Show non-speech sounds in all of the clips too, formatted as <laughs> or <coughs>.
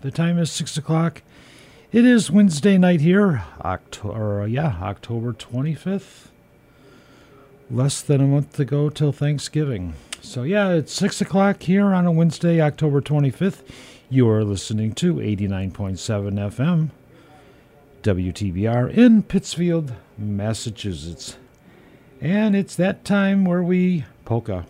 The time is 6 o'clock. It is Wednesday night here, October, uh, yeah, October 25th. Less than a month to go till Thanksgiving. So, yeah, it's 6 o'clock here on a Wednesday, October 25th. You are listening to 89.7 FM, WTBR in Pittsfield, Massachusetts. And it's that time where we polka.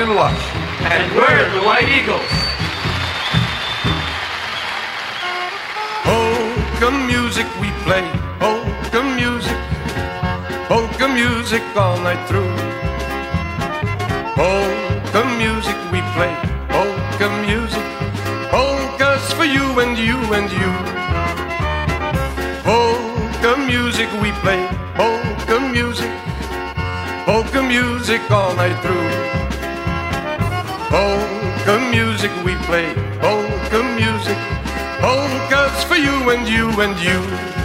Marion Lush. And we're the White Eagles. Polka music we play, polka music, polka music all night through. Polka music we play, polka music, polkas for you and you and you. Polka music we play, polka music polka music all night through. Polka music we play, polka music, polkas for you and you and you.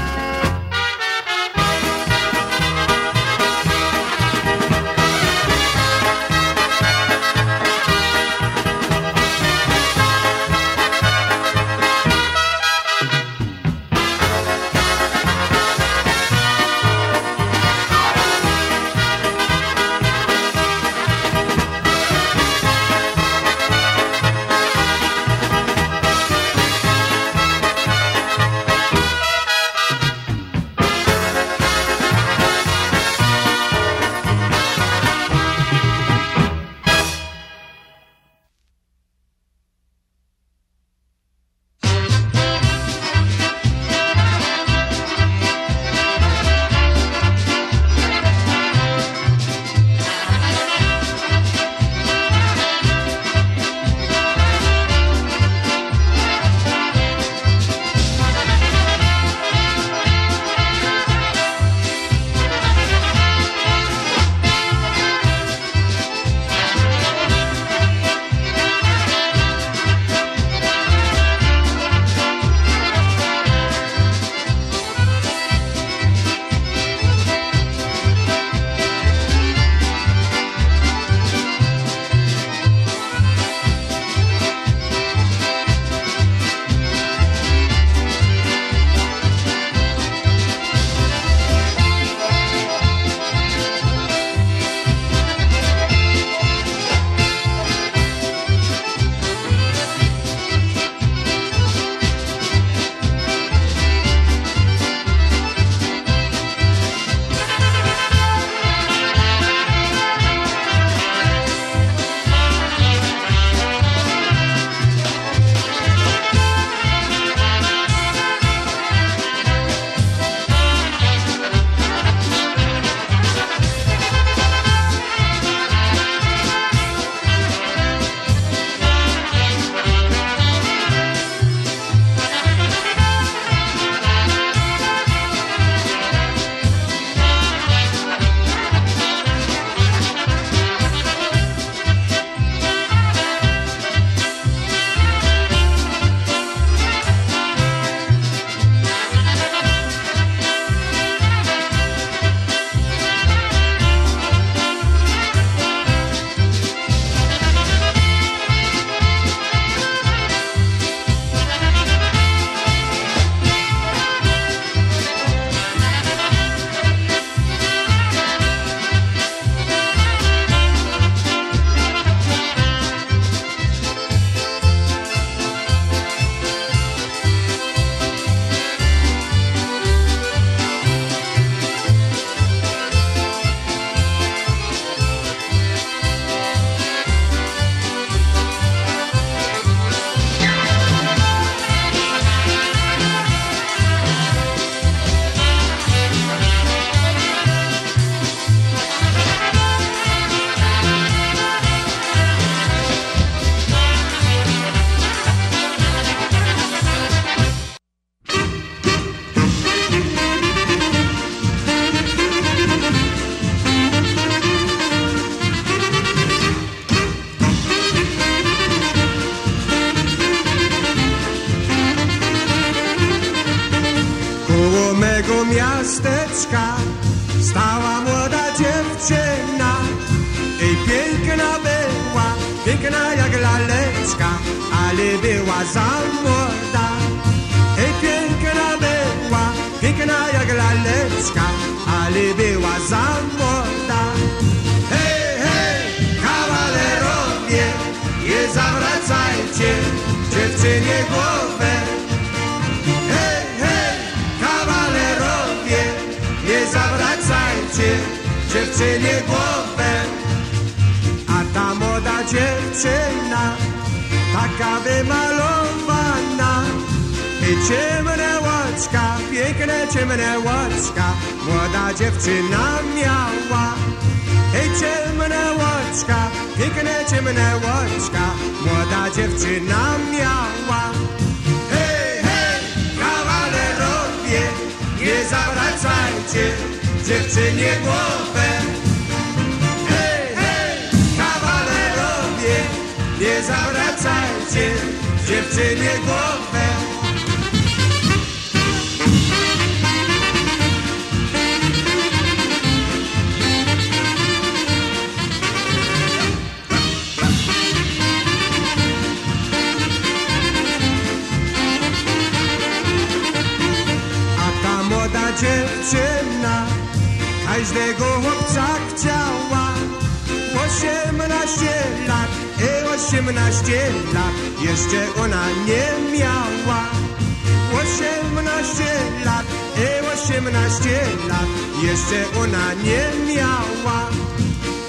Jeszcze ona nie miała.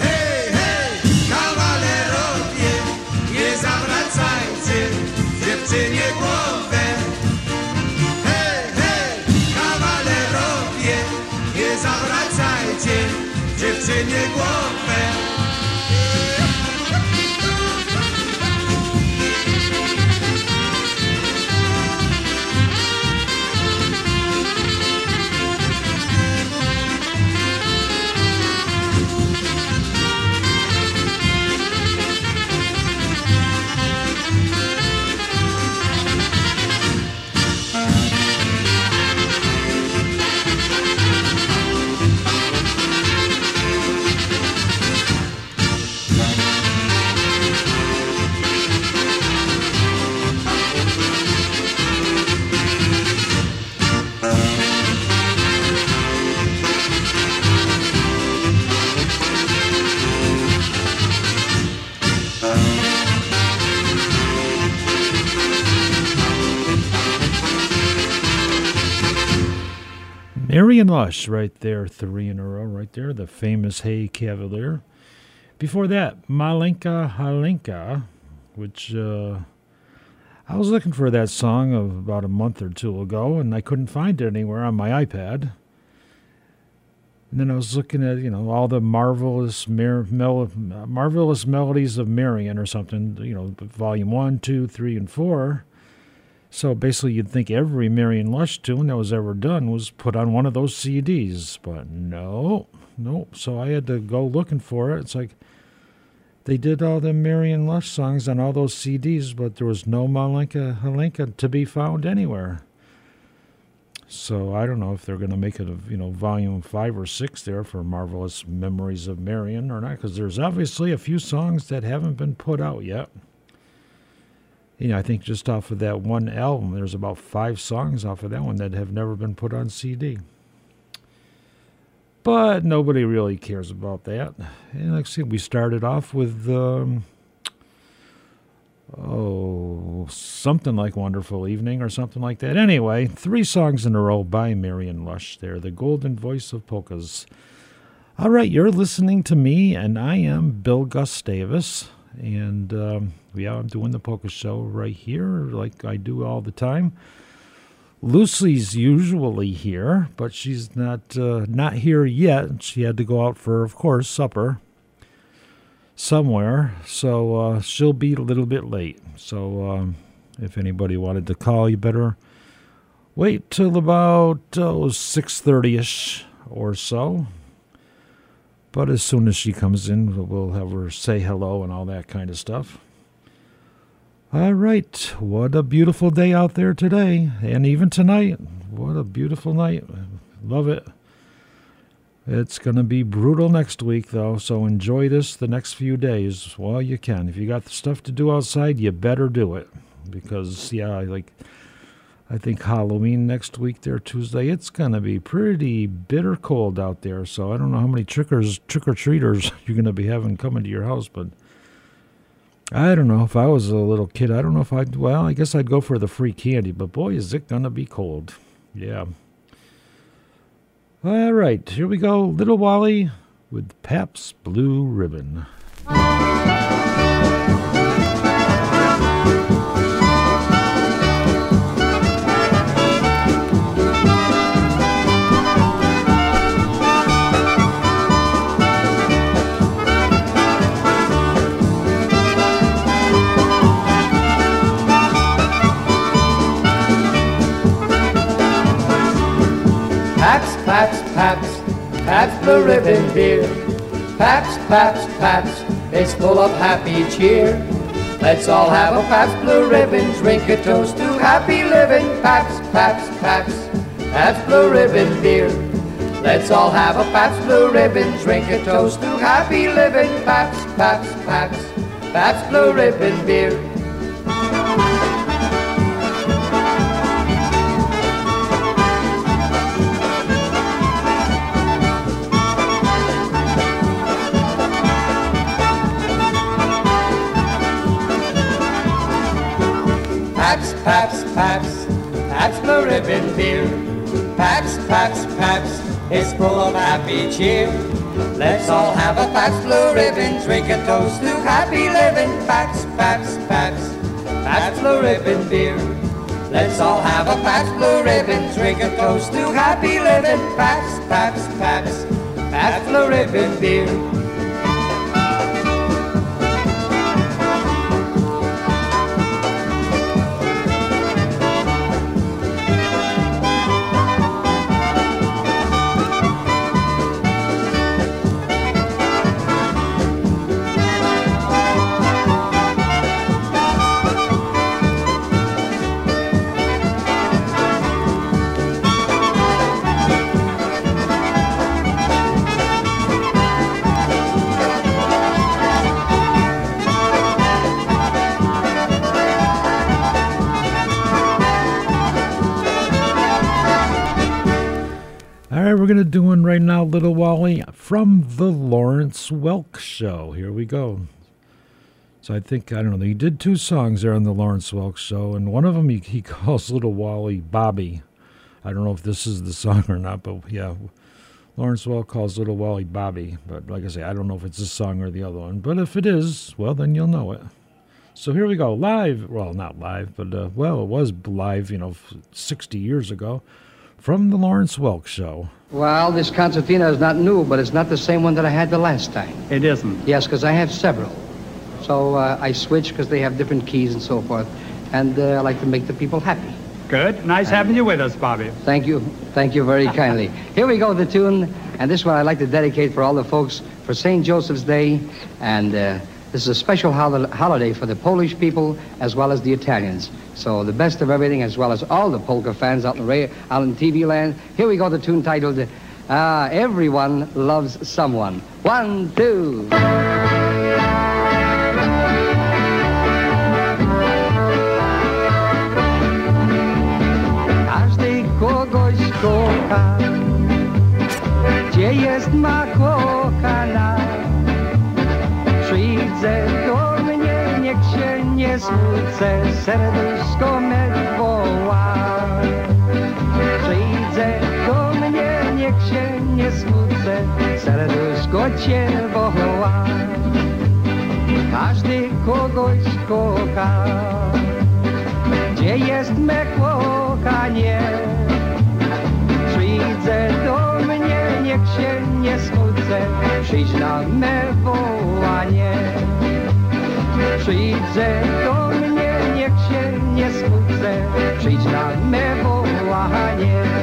Hej, hej, kawalerowie, nie zawracajcie dziewczynie głowę. Hej, hej, kawalerowie, nie zawracajcie dziewczynie głowę. Marion Lush, right there, three in a row, right there, the famous Hey Cavalier. Before that, Malenka Halenka, which uh, I was looking for that song of about a month or two ago, and I couldn't find it anywhere on my iPad. And then I was looking at, you know, all the marvelous mer- mel- marvelous melodies of Marion or something, you know, volume one, two, three, and four. So basically, you'd think every Marion Lush tune that was ever done was put on one of those CDs, but no, no. So I had to go looking for it. It's like they did all the Marion Lush songs on all those CDs, but there was no Malenka Halenka to be found anywhere. So I don't know if they're going to make it a you know volume five or six there for marvelous memories of Marion or not, because there's obviously a few songs that haven't been put out yet you know, I think just off of that one album, there's about five songs off of that one that have never been put on CD. But nobody really cares about that. And like I said, we started off with, um, oh, something like Wonderful Evening or something like that. Anyway, three songs in a row by Marion Lush there, the golden voice of polkas. All right, you're listening to me, and I am Bill Gustavus. And um, yeah, I'm doing the polka show right here, like I do all the time. Lucy's usually here, but she's not uh, not here yet. She had to go out for, of course, supper somewhere, so uh, she'll be a little bit late. So um, if anybody wanted to call, you better wait till about oh, six thirty ish or so. But as soon as she comes in, we'll have her say hello and all that kind of stuff. All right, what a beautiful day out there today, and even tonight. What a beautiful night. Love it. It's going to be brutal next week, though, so enjoy this the next few days while you can. If you got stuff to do outside, you better do it. Because, yeah, like, I think Halloween next week there, Tuesday, it's to be pretty bitter cold out there. So I don't know how many trickers, trick-or-treaters <laughs> you're going to be having coming to your house, but I don't know. If I was a little kid, I don't know if I'd, well, I guess I'd go for the free candy, but boy, is it to be cold. Yeah. All right, here we go. Little Wally with Pabst Blue Ribbon. Blue Ribbon Beer. Paps, Paps, Paps, it's full of happy cheer. Let's all have a Pabst Blue Ribbon, drink a toast to happy living. Paps, Paps, Paps, Pabst Blue Ribbon Beer. Let's all have a Pabst Blue Ribbon, drink a toast to happy living. Paps, Paps, Paps, Pabst Blue Ribbon Beer. Paps, Paps, it's full of happy cheer. Let's all have a Pabst Blue Ribbon, drink a toast to happy living. Paps, Paps, Paps, Pabst Blue Ribbon Beer. Let's all have a Pabst Blue Ribbon, drink a toast to happy living. Paps, Paps, Paps, Pabst Blue Ribbon Beer. Right now, Little Wally, from the Lawrence Welk Show. Here we go. So I think, I don't know, he did two songs there on the Lawrence Welk Show, and one of them he, he <laughs> calls Little Wally Bobby. I don't know if this is the song or not, but yeah, Lawrence Welk calls Little Wally Bobby. But like I say, I don't know if it's this song or the other one. But if it is, well, then you'll know it. So here we go, live. Well, not live, but uh, well, it was live, you know, 60 years ago, from the Lawrence Welk Show. Well, this concertina is not new, but it's not the same one that I had the last time. It isn't. Yes, because I have several. So uh, I switch because they have different keys and so forth. And uh, I like to make the people happy. Good. Nice having you with us, Bobby. Thank you. Thank you very <laughs> kindly. Here we go, the tune. And this one I'd like to dedicate for all the folks for St. Joseph's Day. And uh, this is a special hol- holiday for the Polish people as well as the Italians. So the best of everything as well as all the polka fans out in, ra- out in TV land. Here we go, the tune titled uh, Everyone Loves Someone. One, two. Gdzie jest ma kochana. Smucę, serduszko me woła. Przyjdzie do mnie, niech się nie smucę, serduszko cię woła. Każdy kogoś kocha, gdzie jest me kochanie? Przyjdzie do mnie, niech się nie smucę, przyjdź na me wołanie. Przyjdzie do mnie, niech się nie smucę, przyjdź na me wołanie.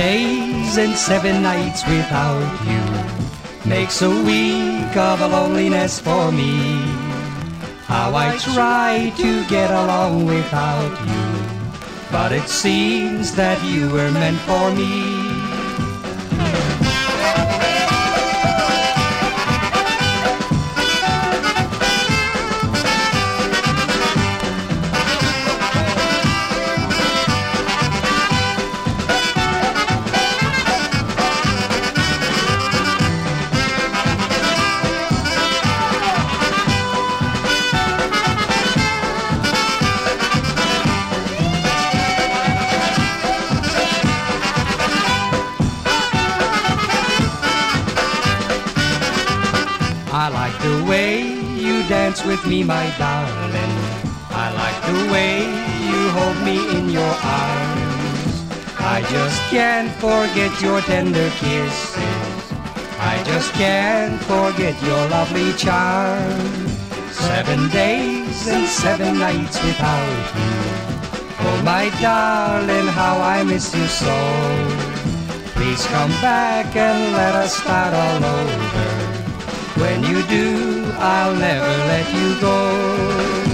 Days and seven nights without you makes a week of loneliness for me. How I try to get along without you, but it seems that you were meant for me. Darling. I like the way you hold me in your arms. I just can't forget your tender kisses. I just can't forget your lovely charm. Seven days and seven nights without you. Oh, my darling, how I miss you so. Please come back and let us start all over. When you do, I'll never let you go.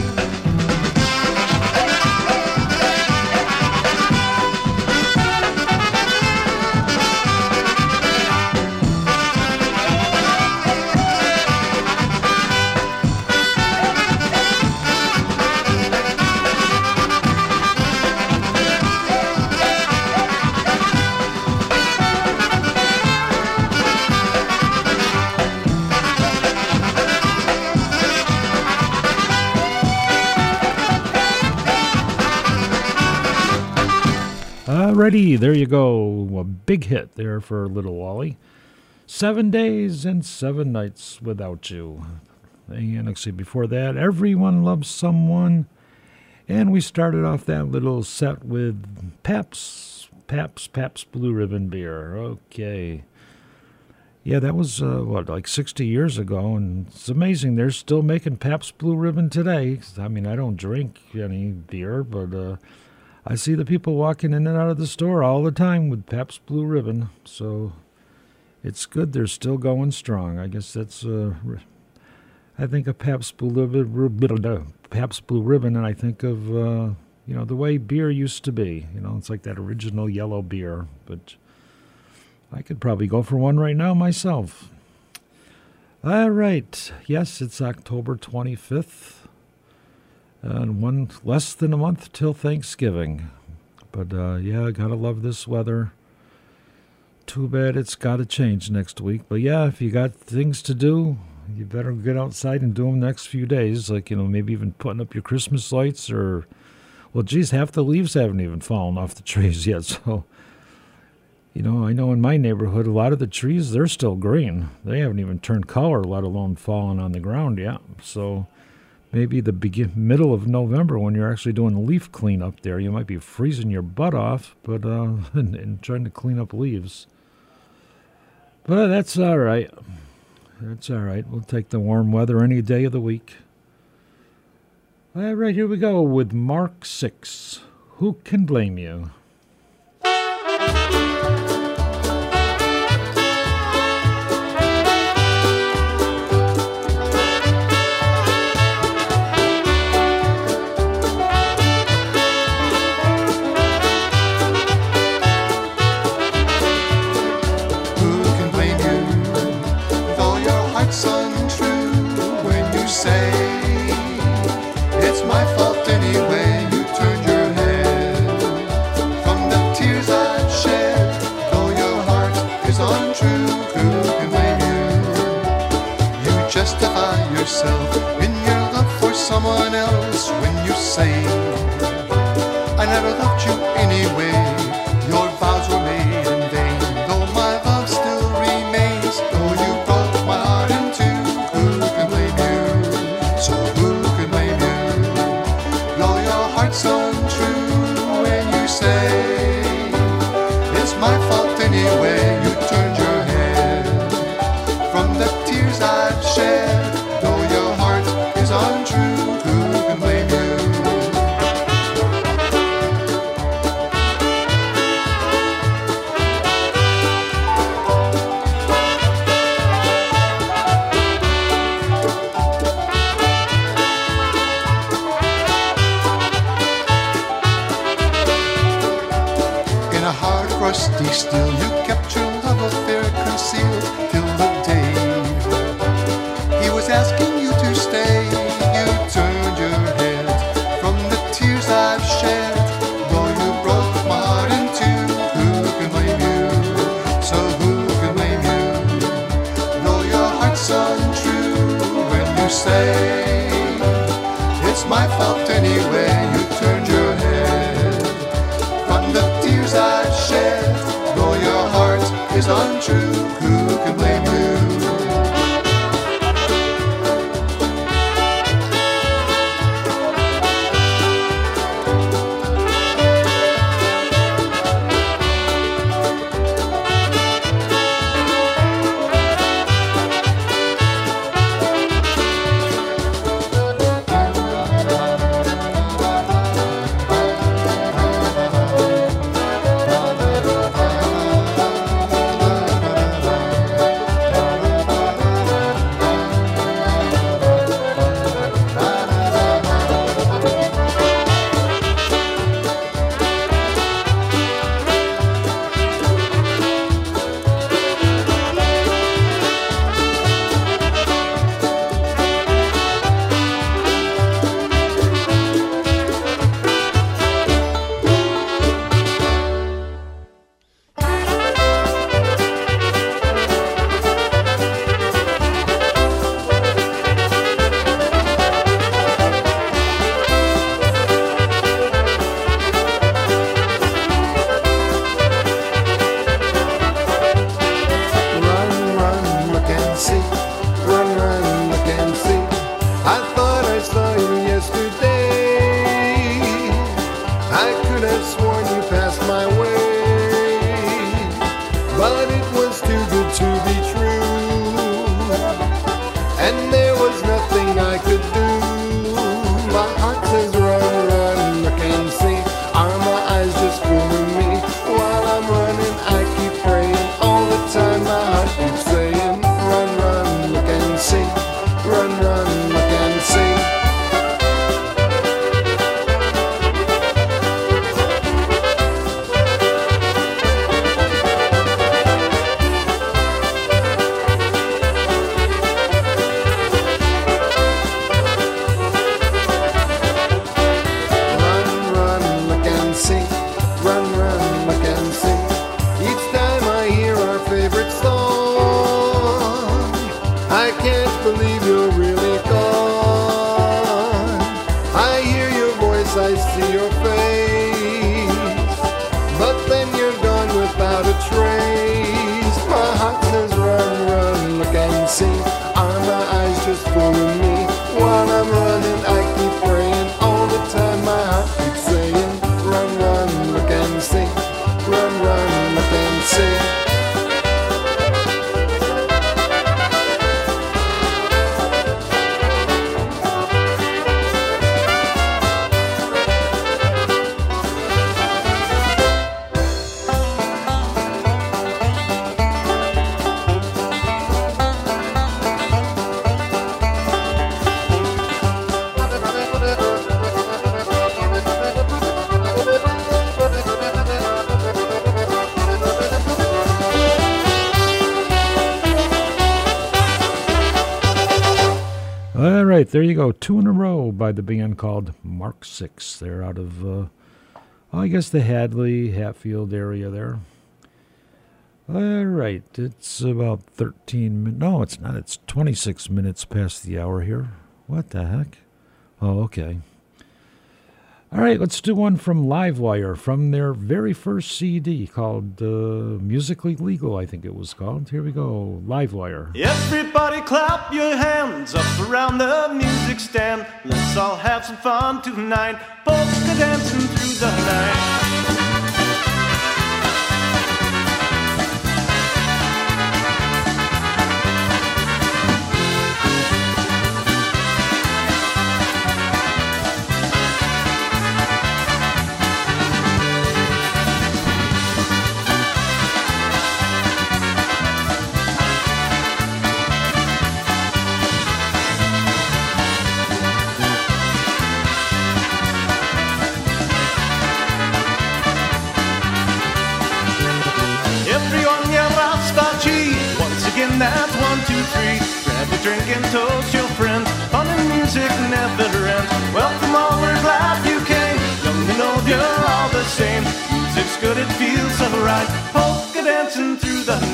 Alrighty, there you go. A big hit there for Little Wally. Seven days and seven nights without you. And let's see, before that, Everyone Loves Someone. And we started off that little set with Paps, Paps, Pabst Blue Ribbon Beer. Okay. Yeah, that was, uh, what, like 60 years ago. And it's amazing. They're still making Pabst Blue Ribbon today. I mean, I don't drink any beer, but. Uh, I see the people walking in and out of the store all the time with Pabst Blue Ribbon, so it's good they're still going strong. I guess that's, uh, I think of Pabst Blue Ribbon, Pabst Blue Ribbon, and I think of, uh, you know, the way beer used to be. You know, it's like that original yellow beer, but I could probably go for one right now myself. All right, yes, it's October 25th and one less than a month till Thanksgiving. But uh, yeah, gotta love this weather. Too bad it's got to change next week. But yeah, if you got things to do, you better get outside and do them next few days. Like you know, maybe even putting up your Christmas lights or, well, geez, half the leaves haven't even fallen off the trees yet. <laughs> So, you know, I know in my neighborhood, a lot of the trees they're still green. They haven't even turned color, let alone fallen on the ground yet. So maybe the begin middle of November when you're actually doing leaf cleanup there, you might be freezing your butt off, but uh, <laughs> and, and trying to clean up leaves. But that's all right. That's all right. We'll take the warm weather any day of the week. All right, here we go with Mark Six. Who can blame you? same. I never thought my fault anyway. You turned your head from the tears I shed. Though your heart is untrue, who can blame there you go, two in a row by the band called Mark Six. They're out of, uh, well, I guess, the Hadley Hatfield area there. All right, it's about 13 minutes. No, it's not. It's 26 minutes past the hour here. What the heck? Oh, okay. All right, let's do one from Livewire from their very first CD called uh, Musically Legal, I think it was called. Here we go, Livewire. Everybody clap your hands up around the music stand. Let's all have some fun tonight. Polka dancing through the night.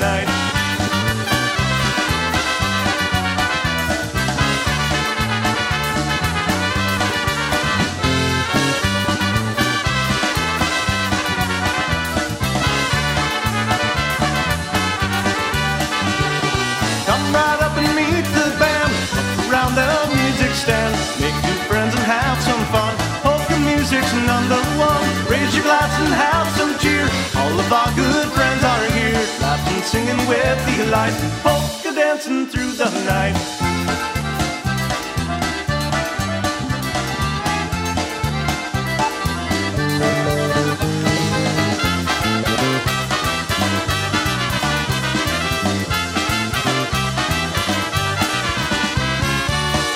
Night. Singing with delight. Polka dancing through the night.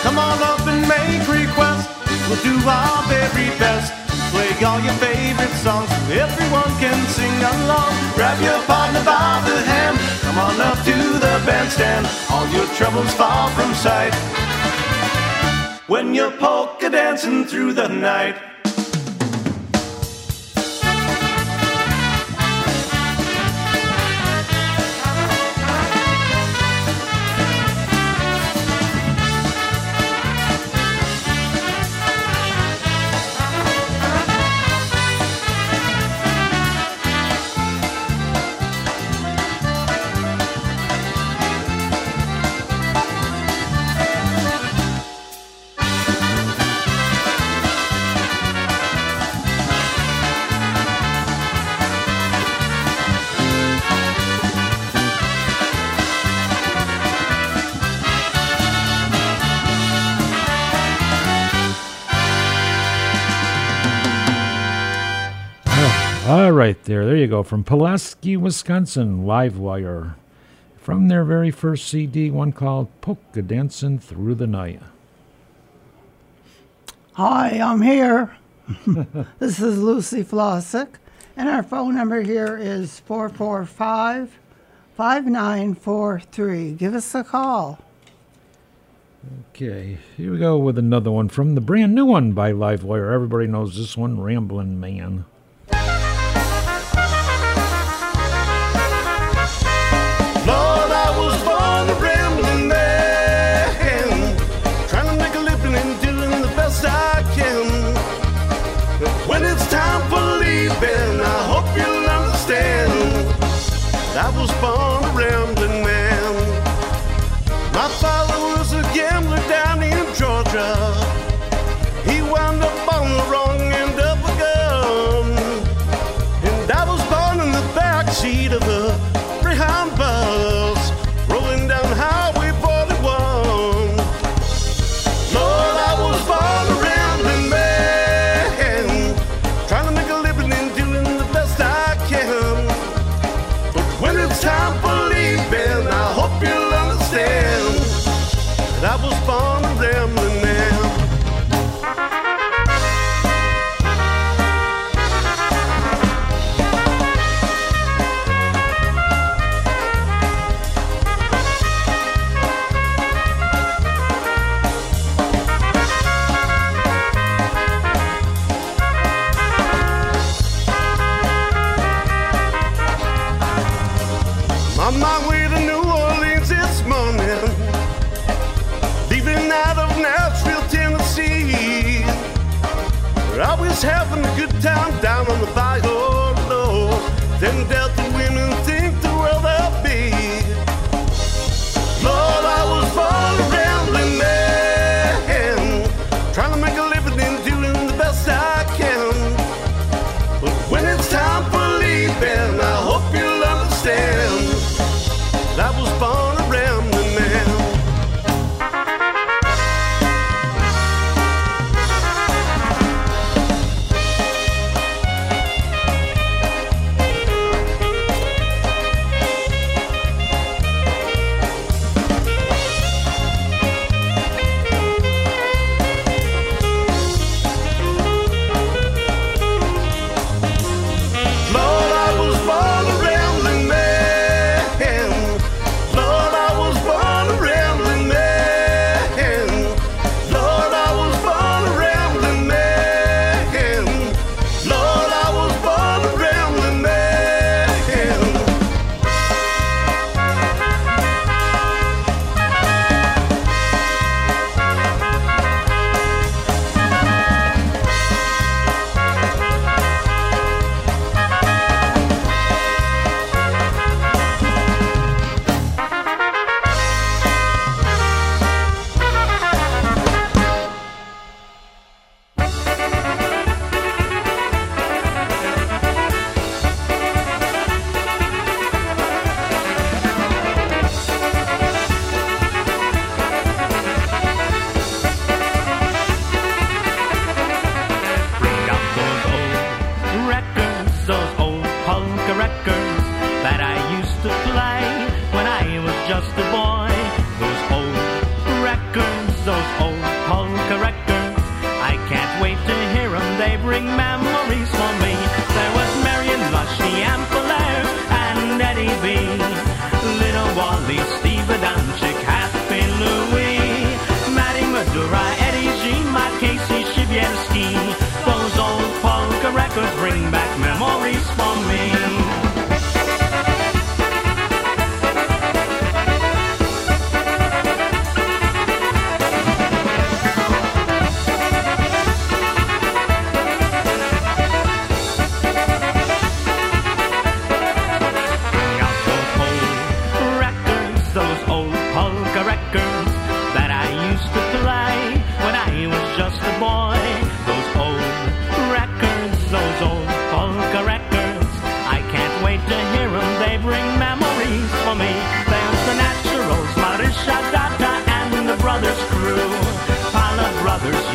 Come on up and make requests. We'll do our very best. Play all your favorite songs. Everyone can sing along. Grab your partner by the hand. Come on up to the bandstand. All your troubles far from sight. When you're polka dancing through the night. You go. From Pulaski, Wisconsin, Livewire. From their very first CD, one called Polka Dancing Through the Night. Hi, I'm here. <laughs> this is Lucy Flossick, and our phone number here is 445 5943. Give us a call. Okay, here we go with another one from the brand new one by Livewire. Everybody knows this one, Ramblin' Man.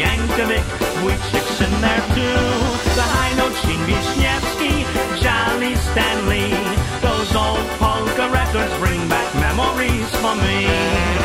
Yankovic, Wojcic's in there too. The high note Gene Wisniewski, Jolly Stanley. Those old polka records bring back memories for me.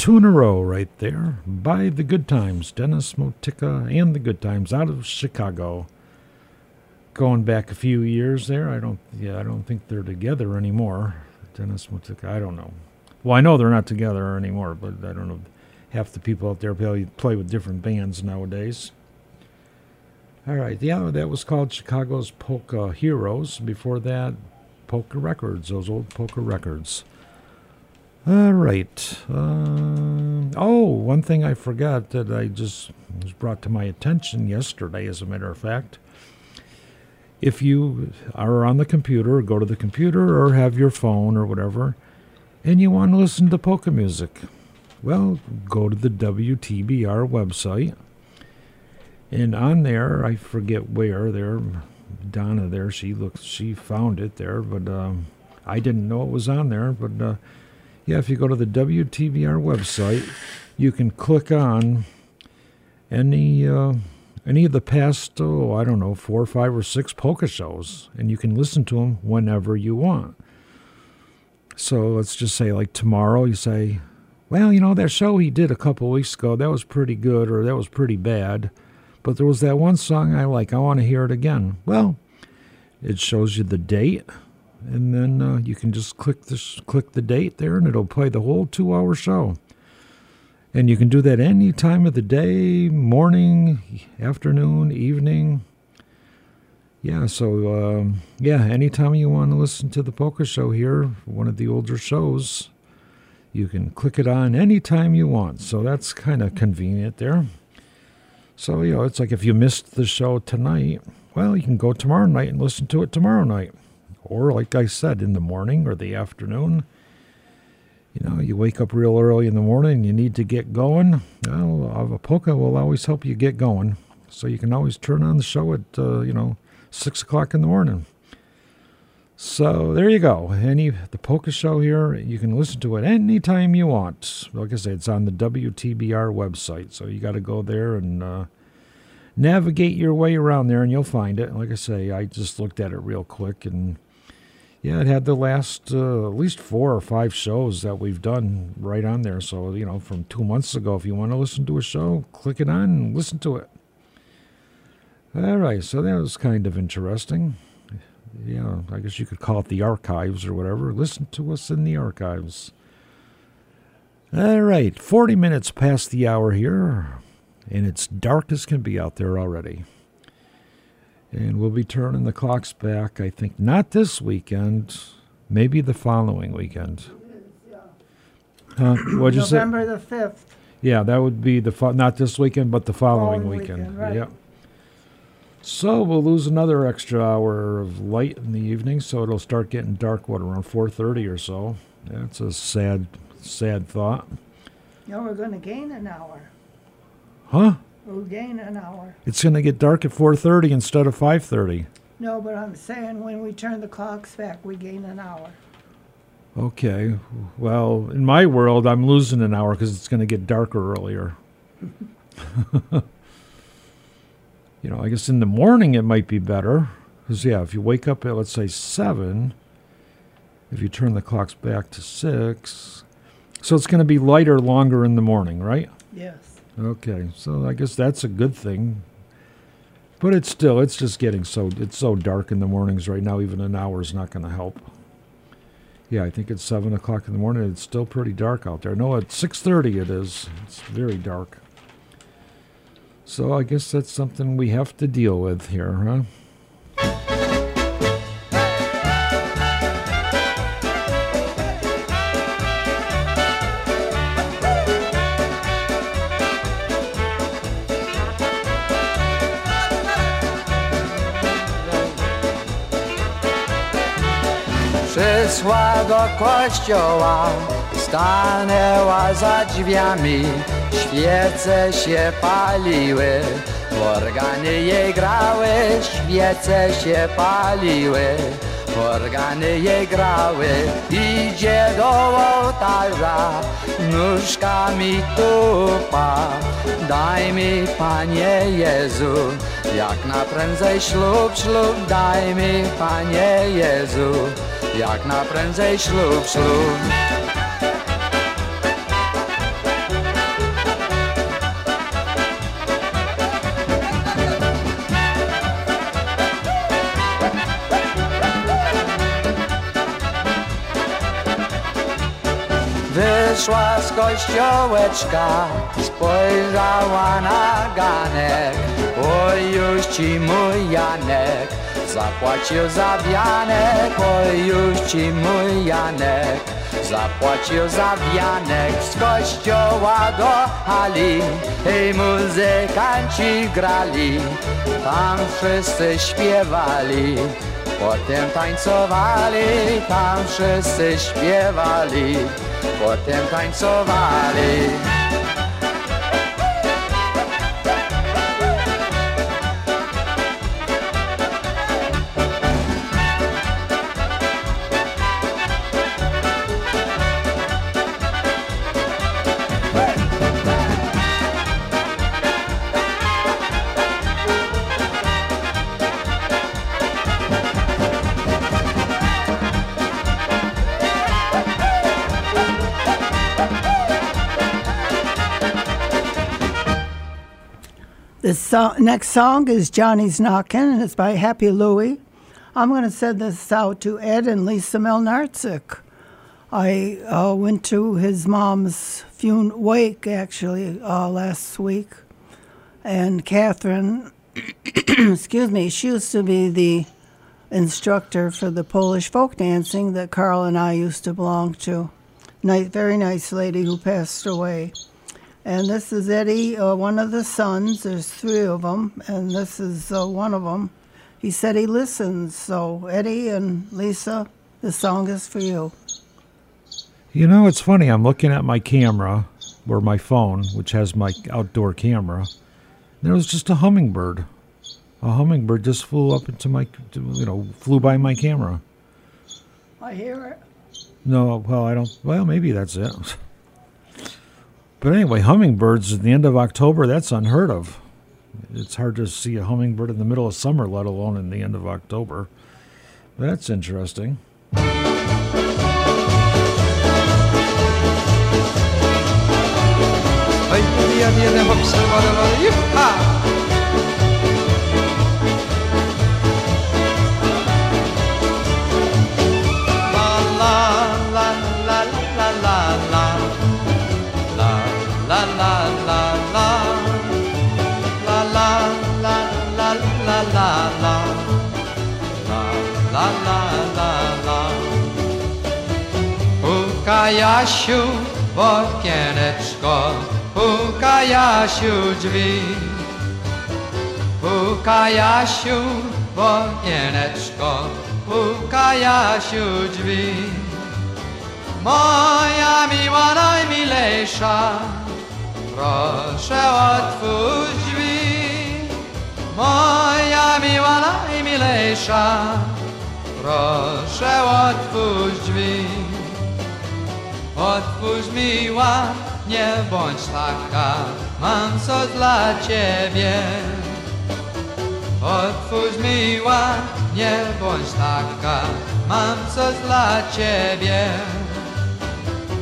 Two in a row right there by the Good Times, Dennis Motica and the Good Times out of Chicago. Going back a few years there, I don't, yeah, I don't think they're together anymore. Dennis Motica, I don't know. Well, I know they're not together anymore, but I don't know. Half the people out there play, play with different bands nowadays. All right, the yeah, that was called Chicago's Polka Heroes. Before that, Polka Records, those old Polka Records. All right. Um, oh, one thing I forgot that I just was brought to my attention yesterday, as a matter of fact. If you are on the computer, go to the computer or have your phone or whatever, and you want to listen to polka music, well, go to the WTBR website. And on there, I forget where there, Donna there, she looks, she found it there, but um, I didn't know it was on there. But uh, yeah, if you go to the WTBR website, you can click on any uh, any of the past, oh, I don't know, four, five, or six polka shows, and you can listen to them whenever you want. So let's just say, like tomorrow, you say, well, you know, that show he did a couple weeks ago, that was pretty good, or that was pretty bad, but there was that one song I like, I want to hear it again. Well, it shows you the date and then uh, you can just click this click the date there and it'll play the whole two hour show. And you can do that any time of the day morning afternoon evening. Yeah so um, yeah anytime you want to listen to the polka show here one of the older shows you can click it on anytime you want. So that's kind of convenient there. So you know it's like if you missed the show tonight well you can go tomorrow night and listen to it tomorrow night or like I said, in the morning or the afternoon. You know, you wake up real early in the morning you need to get going. Well, a polka will always help you get going. So you can always turn on the show at, uh, you know, 6 o'clock in the morning. So there you go. Any the polka show here, you can listen to it anytime you want. Like I said, it's on the WTBR website. So you got to go there and uh, navigate your way around there and you'll find it. Like I say, I just looked at it real quick and yeah, it had the last uh, at least four or five shows that we've done right on there. So, you know, from two months ago, if you want to listen to a show, click it on and listen to it. All right, so that was kind of interesting. Yeah, I guess you could call it the archives or whatever. Listen to us in the archives. All right, 40 minutes past the hour here, and it's dark as can be out there already. And we'll be turning the clocks back, I think, not this weekend, maybe the following weekend. Huh? What'd you say? November the 5th. Yeah, that would be the fo- not this weekend, but the following, Following weekend. weekend, right. Yep. So we'll lose another extra hour of light in the evening, so it'll start getting dark. What around four thirty or so? That's a sad, sad thought. No, we're going to gain an hour. Huh? We'll gain an hour. It's going to get dark at four thirty instead of five thirty. No, but I'm saying when we turn the clocks back, we gain an hour. Okay. Well, in my world, I'm losing an hour because it's going to get darker earlier. <laughs> you know, I guess in the morning it might be better. Because, yeah, if you wake up at, let's say, 7, if you turn the clocks back to 6, so it's going to be lighter longer in the morning, right? Yes. Okay, so I guess that's a good thing. But it's still, it's just getting so, it's so dark in the mornings right now, even an hour is not going to help. Yeah, I think it's 7 o'clock in the morning. It's still pretty dark out there. No, at 6.30 it is. It's very dark. So I guess that's something we have to deal with here, huh? Przyszła do kościoła, stanęła za drzwiami, świece się paliły, w organy jej grały, świece się paliły, organy jej grały, idzie do ołtarza, nóżkami tupa, daj mi Panie Jezu, jak na prędzej ślub, ślub, daj mi Panie Jezu, jak na prędzej ślub, ślub. Wyszła z kościołeczka, spojrzała na ganek. Oj, już ci mój Janek zapłacił za wianek. Oj, już ci mój Janek zapłacił za wianek. Z kościoła do hali, hej, muzykanci grali, tam wszyscy śpiewali. Potem tańcowali, tam wszyscy śpiewali, potem tańcowali. The so- next song is Johnny's Knockin', and it's by Happy Louie. I'm going to send this out to Ed and Lisa Melnarczyk. I uh, went to his mom's fun- wake, actually, uh, last week. And Catherine, <coughs> excuse me, she used to be the instructor for the Polish folk dancing that Carl and I used to belong to. Nice, very nice lady who passed away. And this is Eddie, uh, one of the sons. There's three of them, and this is uh, one of them. He said he listens. So, Eddie and Lisa, the song is for you. You know, it's funny. I'm looking at my camera or my phone, which has my outdoor camera. There was just a hummingbird. A hummingbird just flew up into my, you know, flew by my camera. I hear it. No, well, I don't. Well, maybe that's it. <laughs> But anyway, hummingbirds at the end of October, that's unheard of. It's hard to see a hummingbird in the middle of summer, let alone in the end of October. That's interesting. Hey, Puka Jasiu w okieneczko, puka Jasiu drzwi. Puka Jasiu w okieneczko, puka Jasiu drzwi. Moja miła najmilejsza, proszę otwórz drzwi. Moja miła najmilejsza, proszę otwórz drzwi. Otwórz miła, nie bądź taka, mam coś dla ciebie. Otwórz miła, nie bądź taka, mam coś dla ciebie.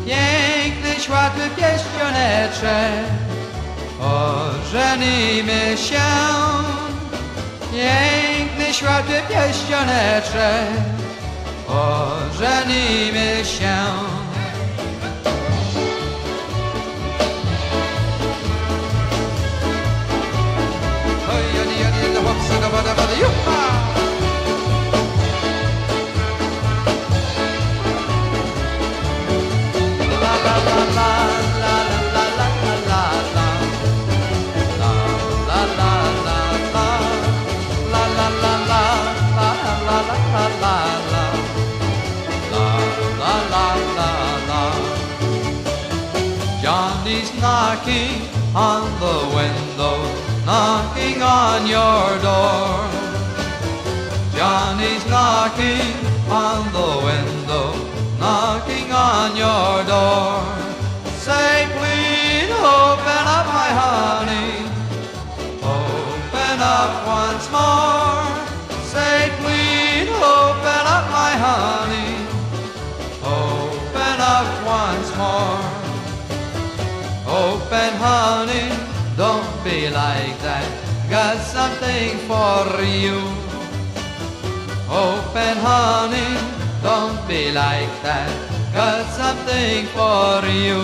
Piękny, światły pieścioneczek, ożenimy się. Piękny, światły pieścioneczek, ożenimy się. On the window, knocking on your door. Johnny's knocking on the window, knocking on your door. Say, please open up, my honey. Open up once more. Say, please open up, my honey. Open up once more. Honey, don't be like that. Got something for you. Open, honey, don't be like that. Got something for you.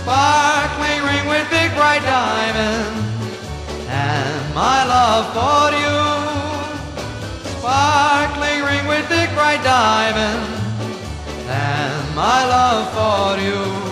Sparkling ring with big bright diamond, and my love for you. Sparkling ring with big bright diamond, and my love for you.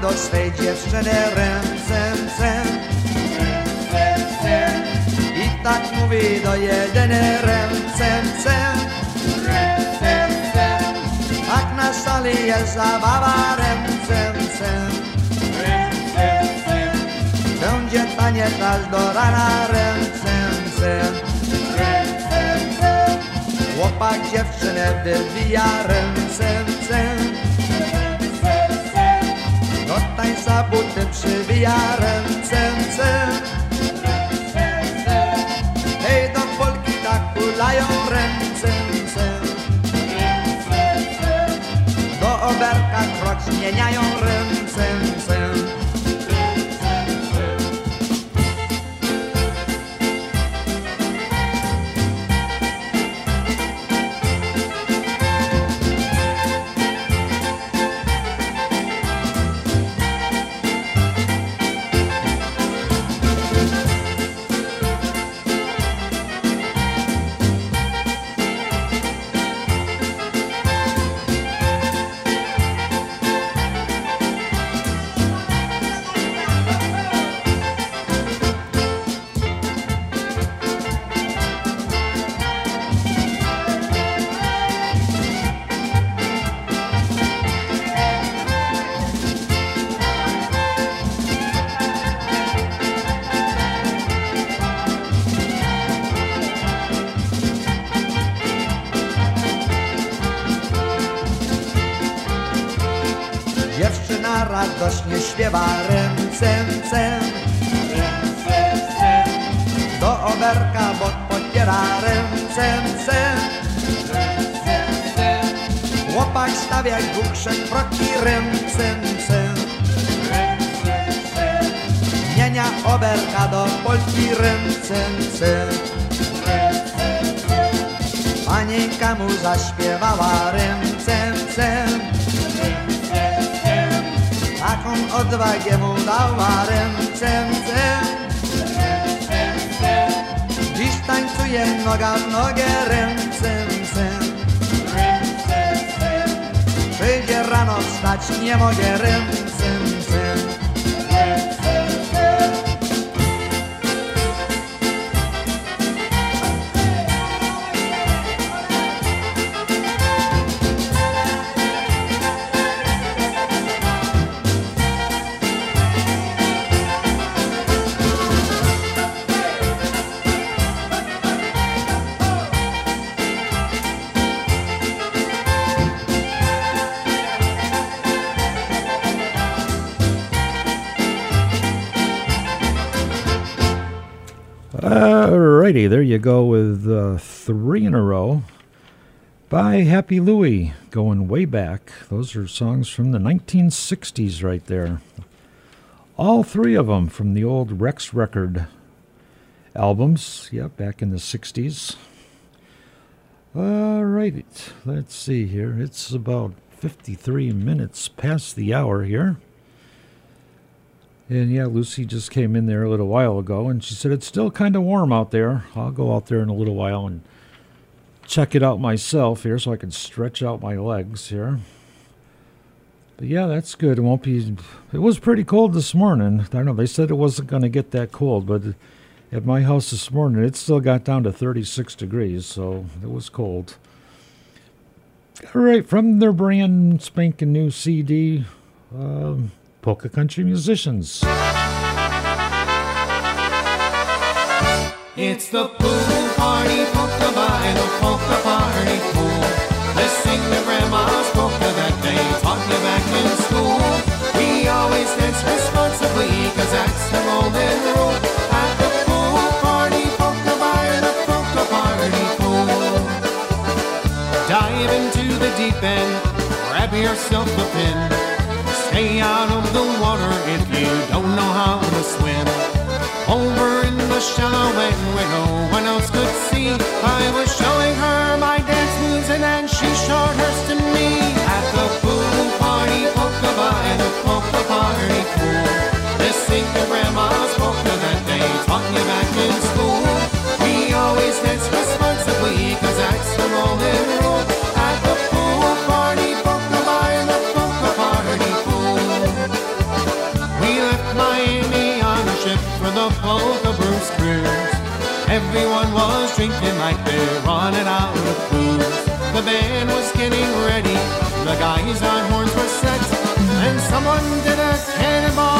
do swej dziewczyny rem, sem, I tak mówi do jedyny rem, sem, Tak na sali jest zabawa rem, sem, sem. Będzie taniec do rana rem, sem, Chłopak dziewczynę wybija rem. Tańca buty przywija ręce, Hej, do Polki tak kulają ręce, Do oberka krok zmieniają ręce, zaśpiewała rym, cem, cem. Taką odwagę mu dała rym, cem, cem. Dziś tańcuje noga w nogę rym, cem, cem. Przyjdzie rano wstać, nie mogę rym, there you go with uh, three in a row by Happy Louie, going way back. Those are songs from the 1960s right there. All three of them from the old Rex record albums, yeah, back in the 60s. All right, let's see here. It's about 53 minutes past the hour here. And yeah, Lucy just came in there a little while ago and she said it's still kind of warm out there. I'll go out there in a little while and check it out myself here so I can stretch out my legs here. But yeah, that's good. It won't be. It was pretty cold this morning. I don't know. They said it wasn't going to get that cold, but at my house this morning, it still got down to 36 degrees, so it was cold. All right, from their brand spanking new CD, um, Polka Country Musicians. It's the pool party polka by the polka party pool. Sing the grandma's polka that they taught you back in school. We always dance responsibly, cause that's the golden rule. At the pool party polka by the polka party pool. Dive into the deep end, grab yourself a pin. You don't know how to swim. Over in the shallow end we no was drinking like they're running out of booze. The band was getting ready, the guys on horns were set, and someone did a cannonball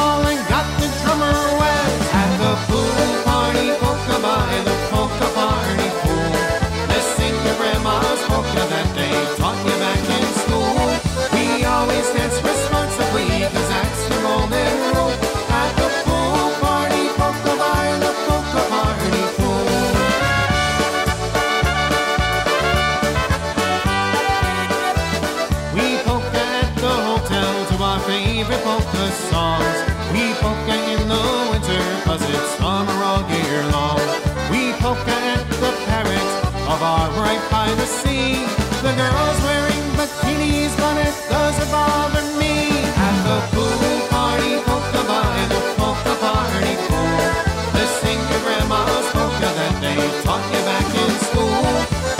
by the sea. The girls wearing bikinis, but it doesn't bother me. At the pool party, polka by the polka party pool. Sing your grandma's polka that they taught you back in school.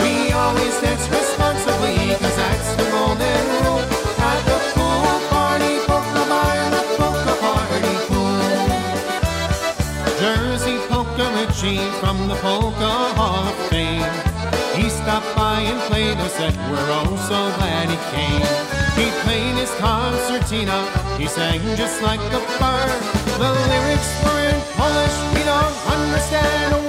We always dance responsibly, cause that's the golden rule. At the pool party, polka by the polka party pool. Jersey Polka Richie from the Polka stopped by and played a set, we're oh so glad he came. He played his concertina, he sang just like a bird. The lyrics were in Polish, we don't understand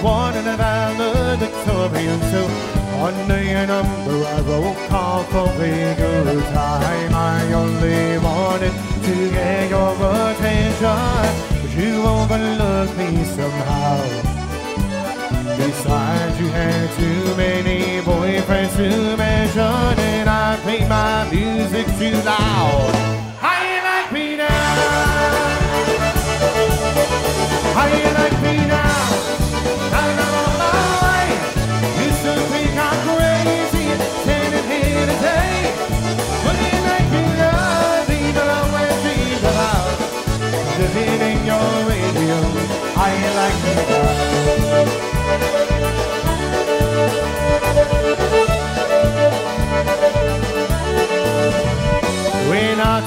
the one and a valedictorian, so under your number I wrote call for a good time. I only wanted to get your attention, but you overlooked me somehow. Besides, you had too many boyfriends to mention, and I played my music too loud.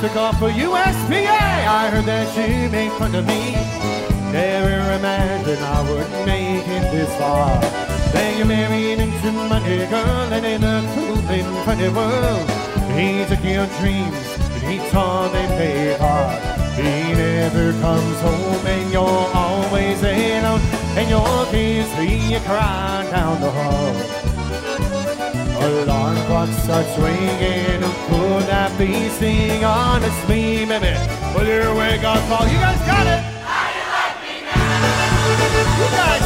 Took off for USPA, I heard that you made fun of me. Never imagined I would make it this far. Then you married into money, girl, and in a cool and funny world. He took your dreams, and he tore them apart. He never comes home, and you're always alone. And your kids see you crying down the hall. Alarm clocks are swinging. Who could that be? Sing honestly, baby. Will your wake up call? You guys got it. How You guys sound good.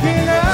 Couldn't make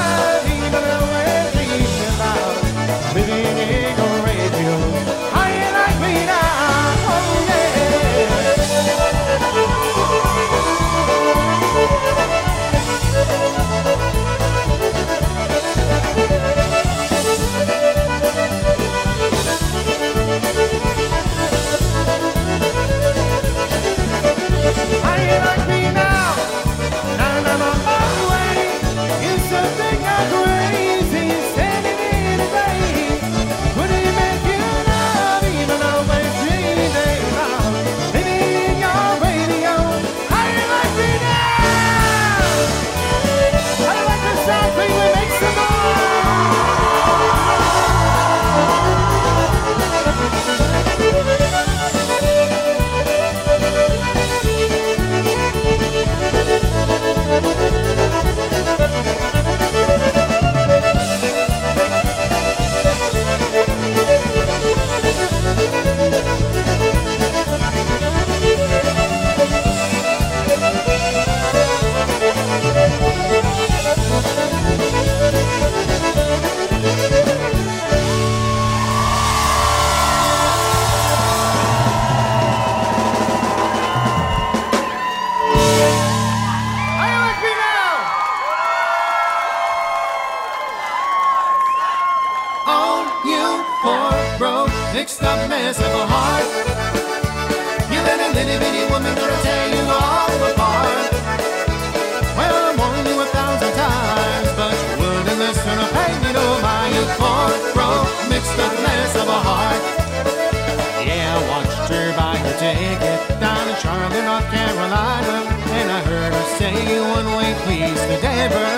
to Denver.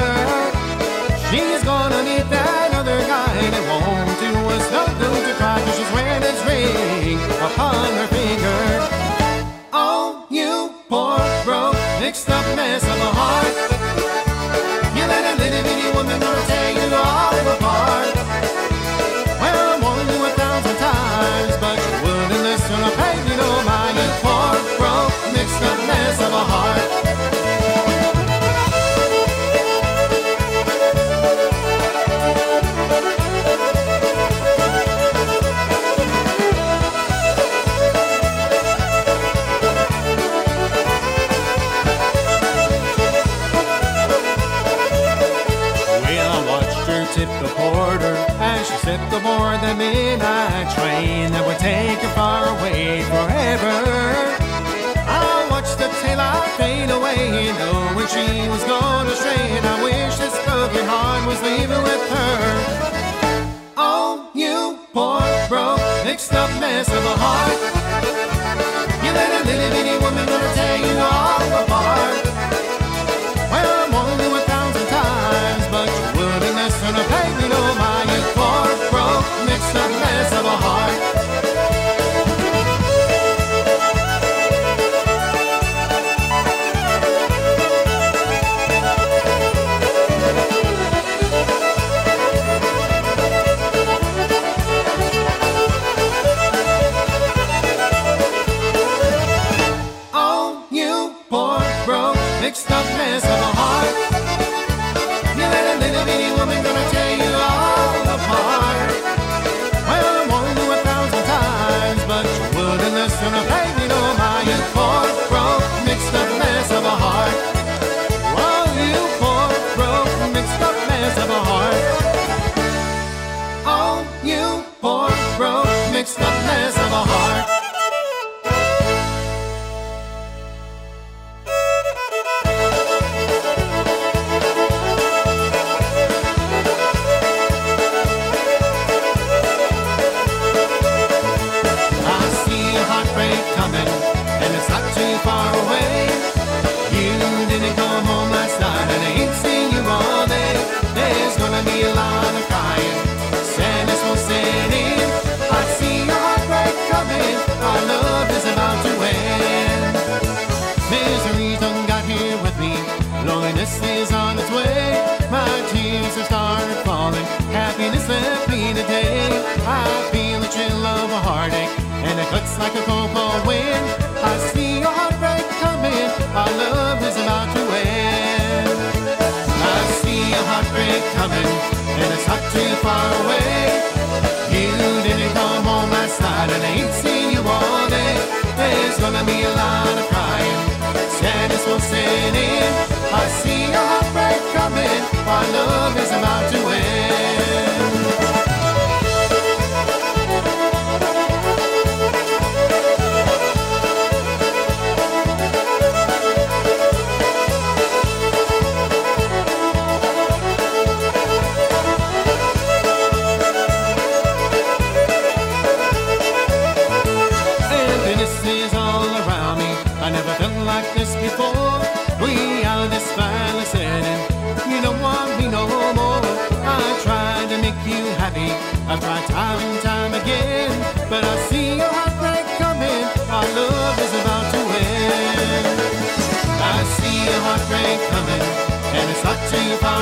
She's gonna meet that other guy that won't do us no good to cry 'cause she's wearing this ring upon her finger. Oh, you poor, broke, mixed up mess of a heart. Take her far away forever. I watched the taillight fade away, knowing she was gone astray, and I wish this broken heart was leaving with her. Oh, you poor, broke, mixed up mess of a heart. You let a little bitty woman gonna tear you all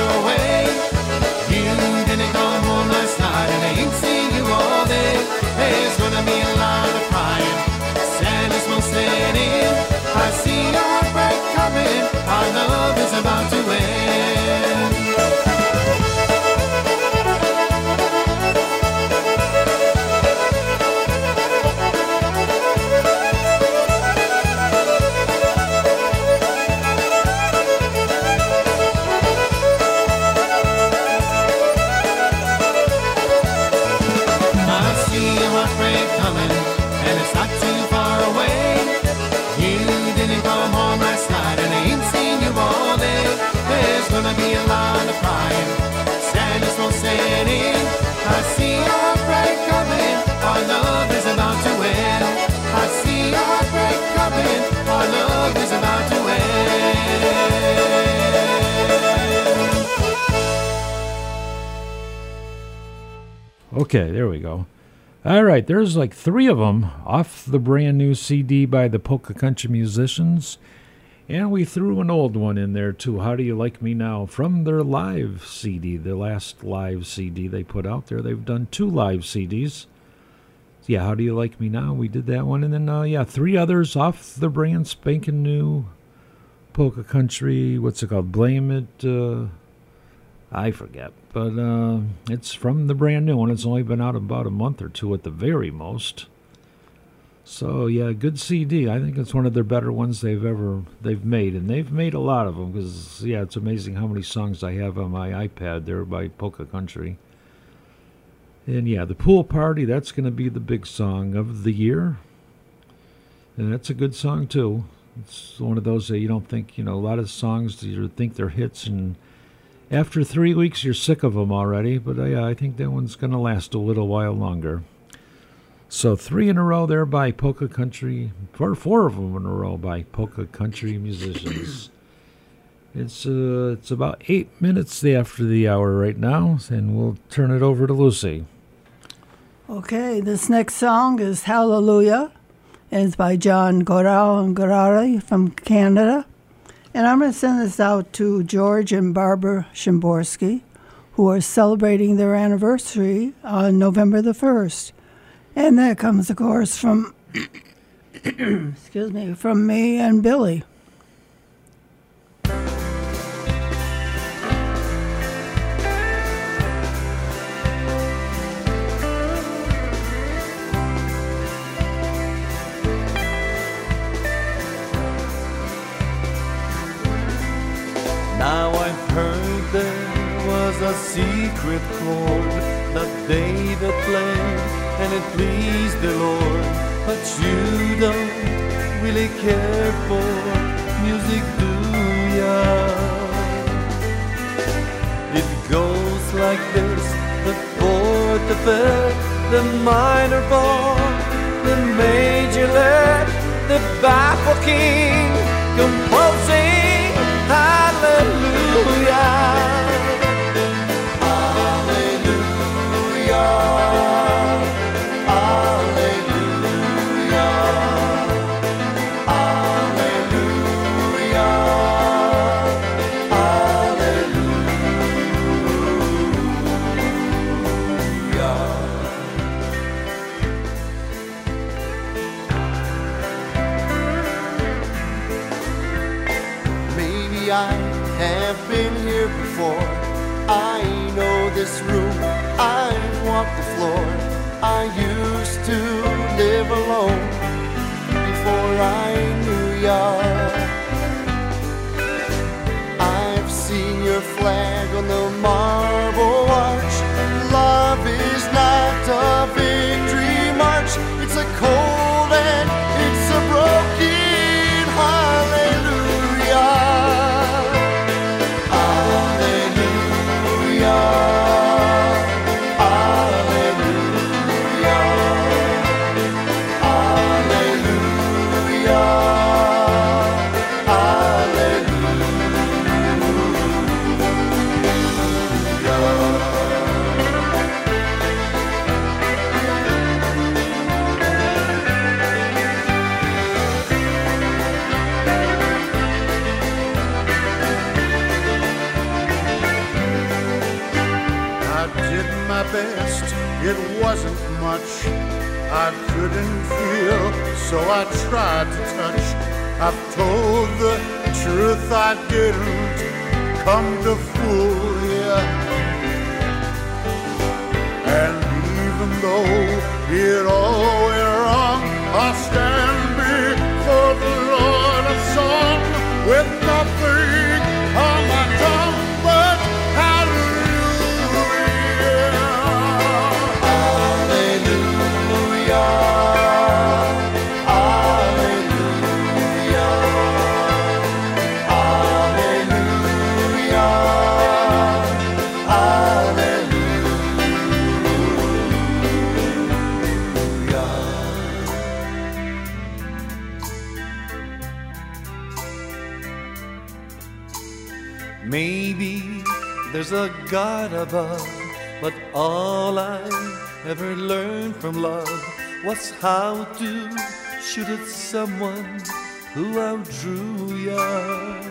away. Okay, there we go. All right, there's like three of them off the brand new CD by the Polka Country Musicians. And we threw an old one in there too. How Do You Like Me Now? From their live CD, the last live CD they put out there. They've done two live CDs. Yeah, How Do You Like Me Now? We did that one. And then, uh, yeah, three others off the brand spanking new Polka Country. What's it called? Blame It. Uh, I forget. But uh, it's from the brand new one. It's only been out about a month or two at the very most. So yeah, good CD. I think it's one of their better ones they've ever they've made, and they've made a lot of them. Because yeah, it's amazing how many songs I have on my iPad there by Polka Country. And yeah, the pool party. That's going to be the big song of the year, and that's a good song too. It's one of those that you don't think you know. A lot of songs you think they're hits, and after three weeks you're sick of them already. But uh, yeah, I think that one's going to last a little while longer. So three in a row there by Polka Country, four, four of them in a row by Polka Country musicians. <clears throat> It's uh, it's about eight minutes after the hour right now, and we'll turn it over to Lucy. Okay, this next song is Hallelujah, and it's by John Gora and Gorale from Canada. And I'm going to send this out to George and Barbara Shimborski, who are celebrating their anniversary on November the 1st. And that comes, of course, from, <coughs> excuse me, from me and Billy. Was a secret chord that David played, and it pleased the Lord. But you don't really care for music, do ya? It goes like this: the fourth, the fifth, the minor fall, the major lift, the baffled king knew ya. I've seen your flag on the marble arch. Love is not a so I tried to touch. I've told the truth, I didn't come to fool you. And even though it all went wrong, I'll stand God above, but all I ever learned from love was how to shoot at someone who outdrew ya.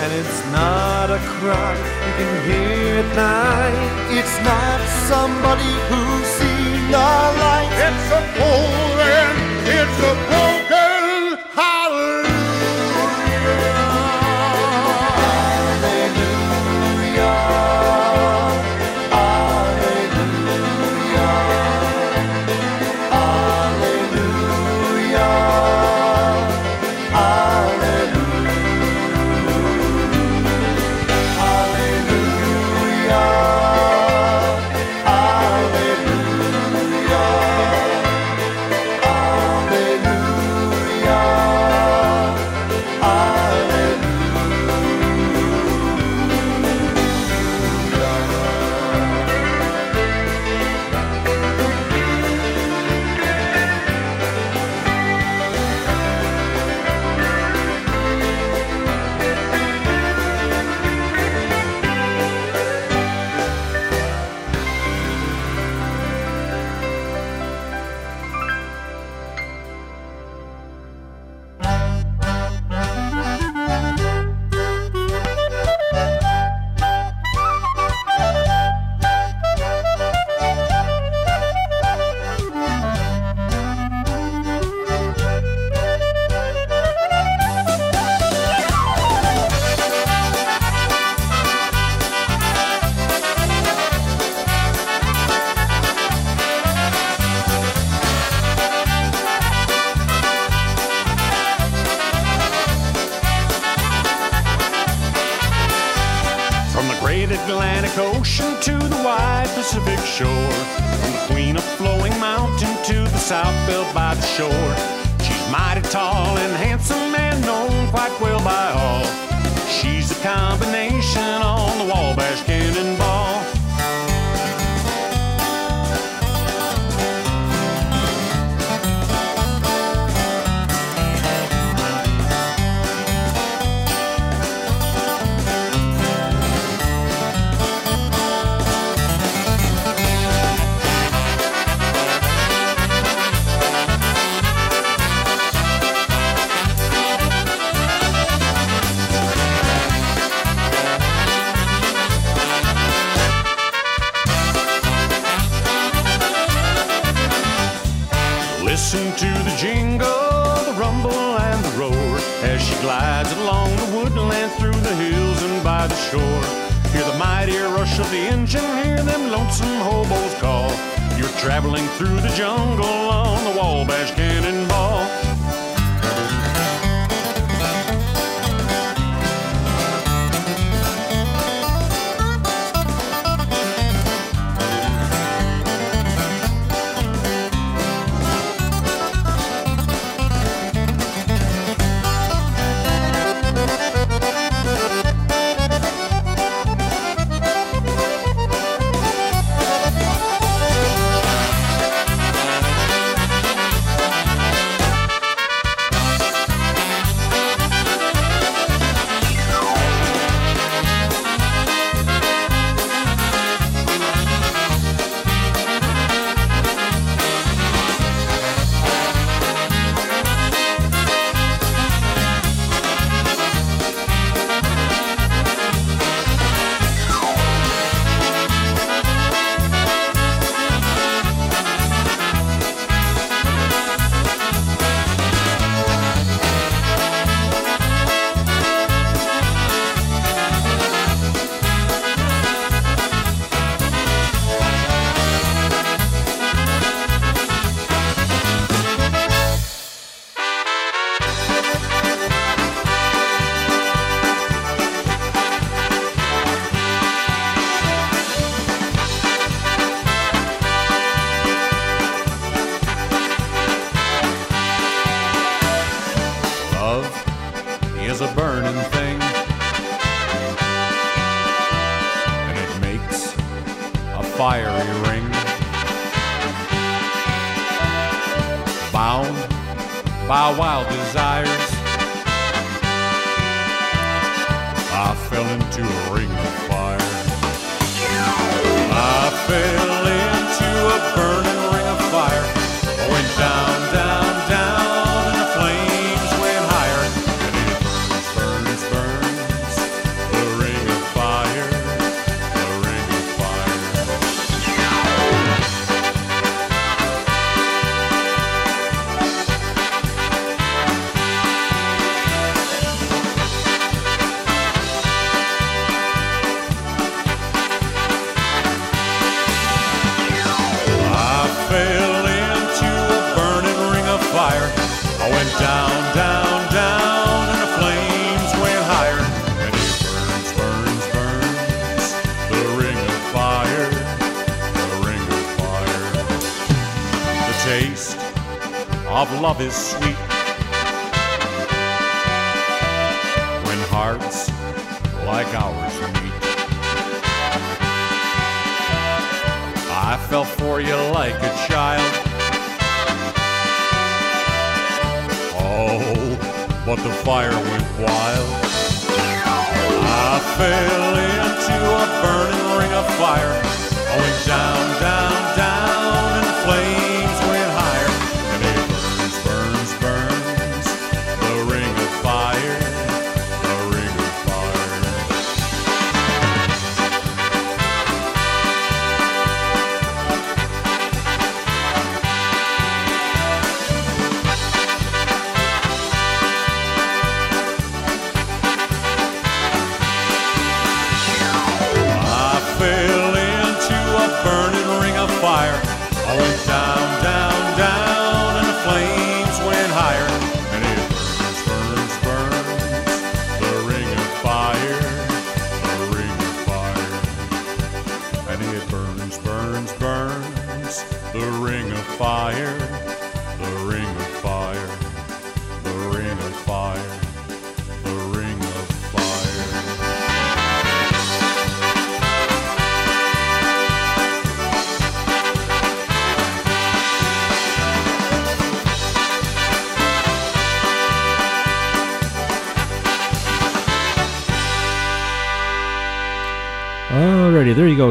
And it's not a cry you can hear at night. It's not somebody who's seen the light. It's a cold and it's a broken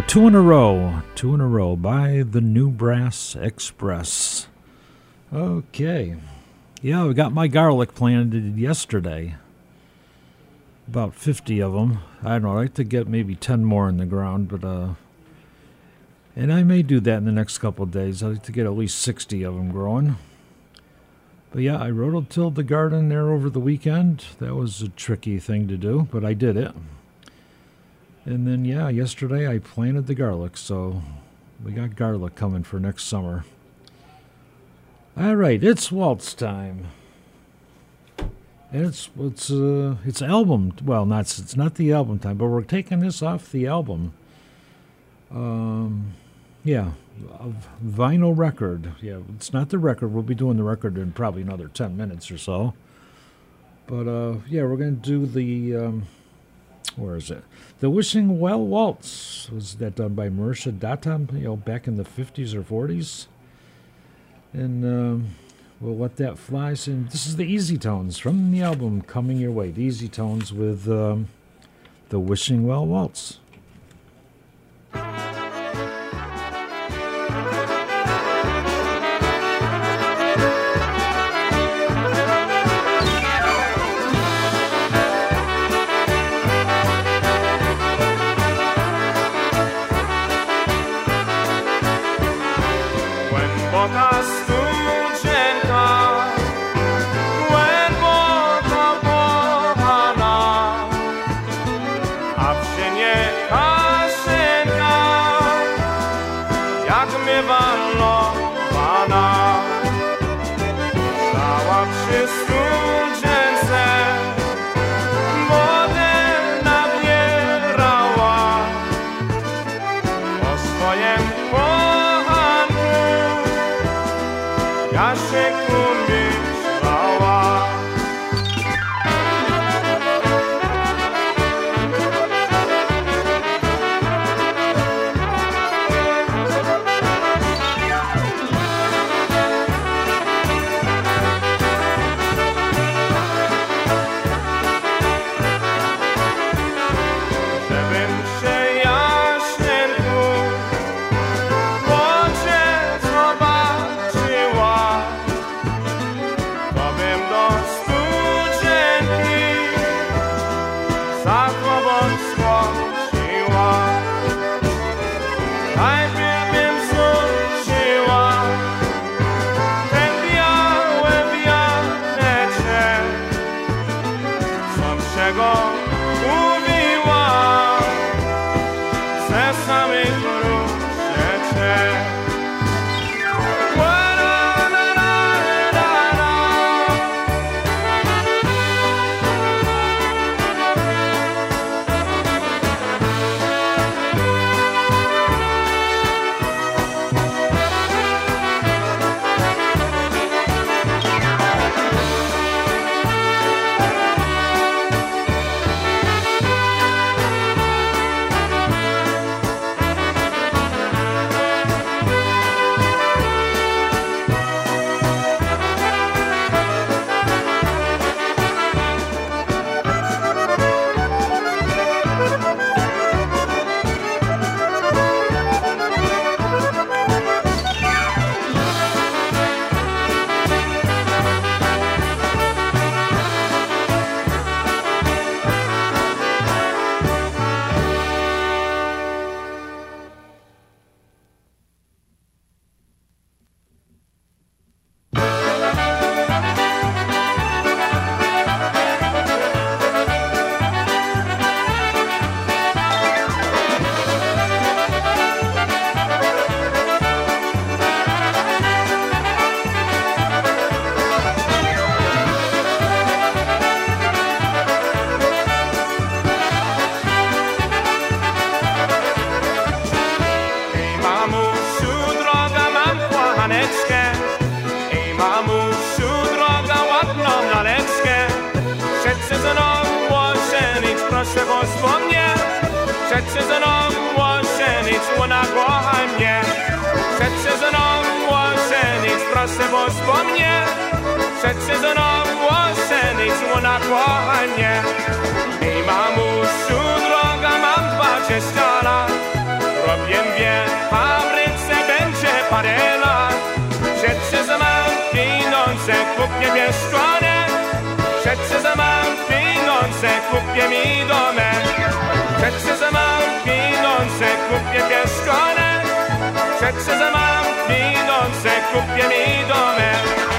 Two in a row. Two in a row by the New Brass Express. Okay. Yeah, we got my garlic planted yesterday. About 50 of them. I don't know, I'd like to get maybe 10 more in the ground, but, uh, and I may do that in the next couple days. I'd like to get at least 60 of them growing. But yeah, I rototilled the garden there over the weekend. That was a tricky thing to do, but I did it. And then, yeah, yesterday I planted the garlic, so we got garlic coming for next summer. All right, it's waltz time. And it's it's uh it's album well not it's not the album time but we're taking this off the album. Um, yeah, vinyl record. Yeah, it's not the record. We'll be doing the record in probably another ten minutes or so. But uh, yeah, we're gonna do the um, where is it? The Wishing Well Waltz was that done by Marisha Data, you know, back in the fifties or forties, and um, we'll let that fly. So this is the Easy Tones from the album coming your way. The Easy Tones with um, the Wishing Well Waltz. Pieniądze, kupię mieszkanie Przed że mam pieniądze, kupię mi domek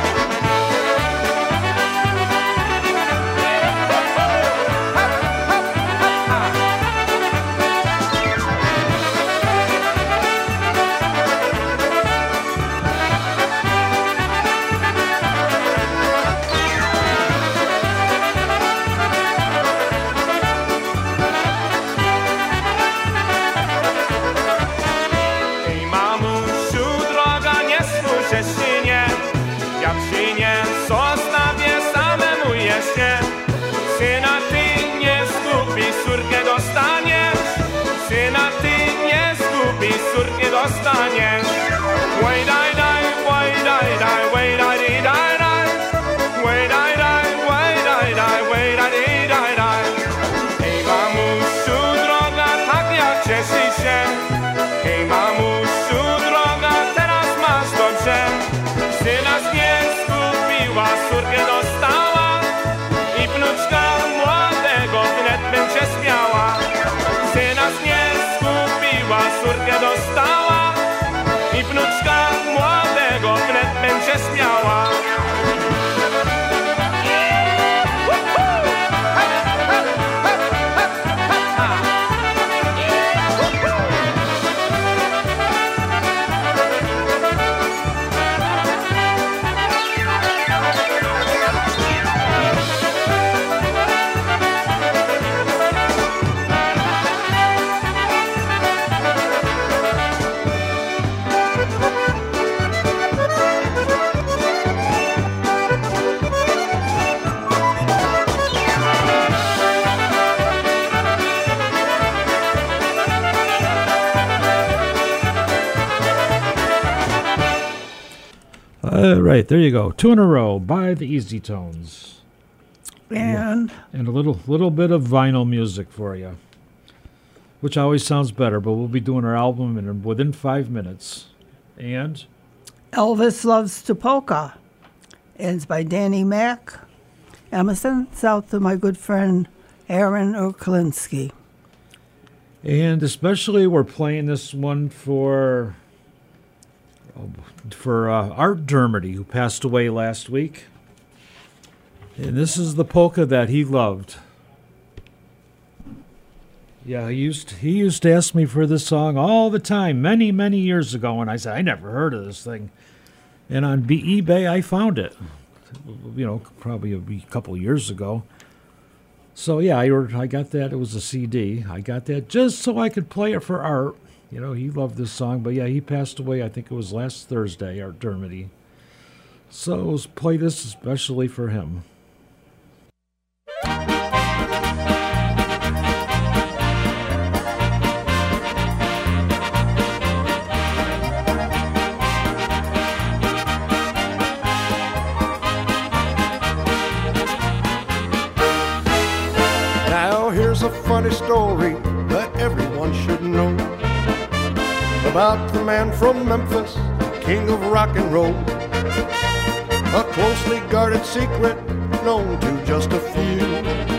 porque no All right, there you go. Two in a row by the Easy Tones. And And a little little bit of vinyl music for you, which always sounds better. But we'll be doing our album in within five minutes. And Elvis Loves to Polka. And it's by Danny Mack. Emerson, south of my good friend Aaron Urklinski. and especially we're playing this one for for uh, Art Dermody, who passed away last week. And this is the polka that he loved. Yeah, he used he used to ask me for this song all the time, many many years ago, and I said I never heard of this thing. And on eBay, I found it. You know, probably a couple years ago. So yeah, I ordered, I got that. It was a CD. I got that just so I could play it for Art. You know, he loved this song, but yeah, he passed away. I think it was last Thursday, Art Dermody. So let's play this especially for him. Now here's a funny story that everyone should know about the man from Memphis, king of rock and roll. A closely guarded secret known to just a few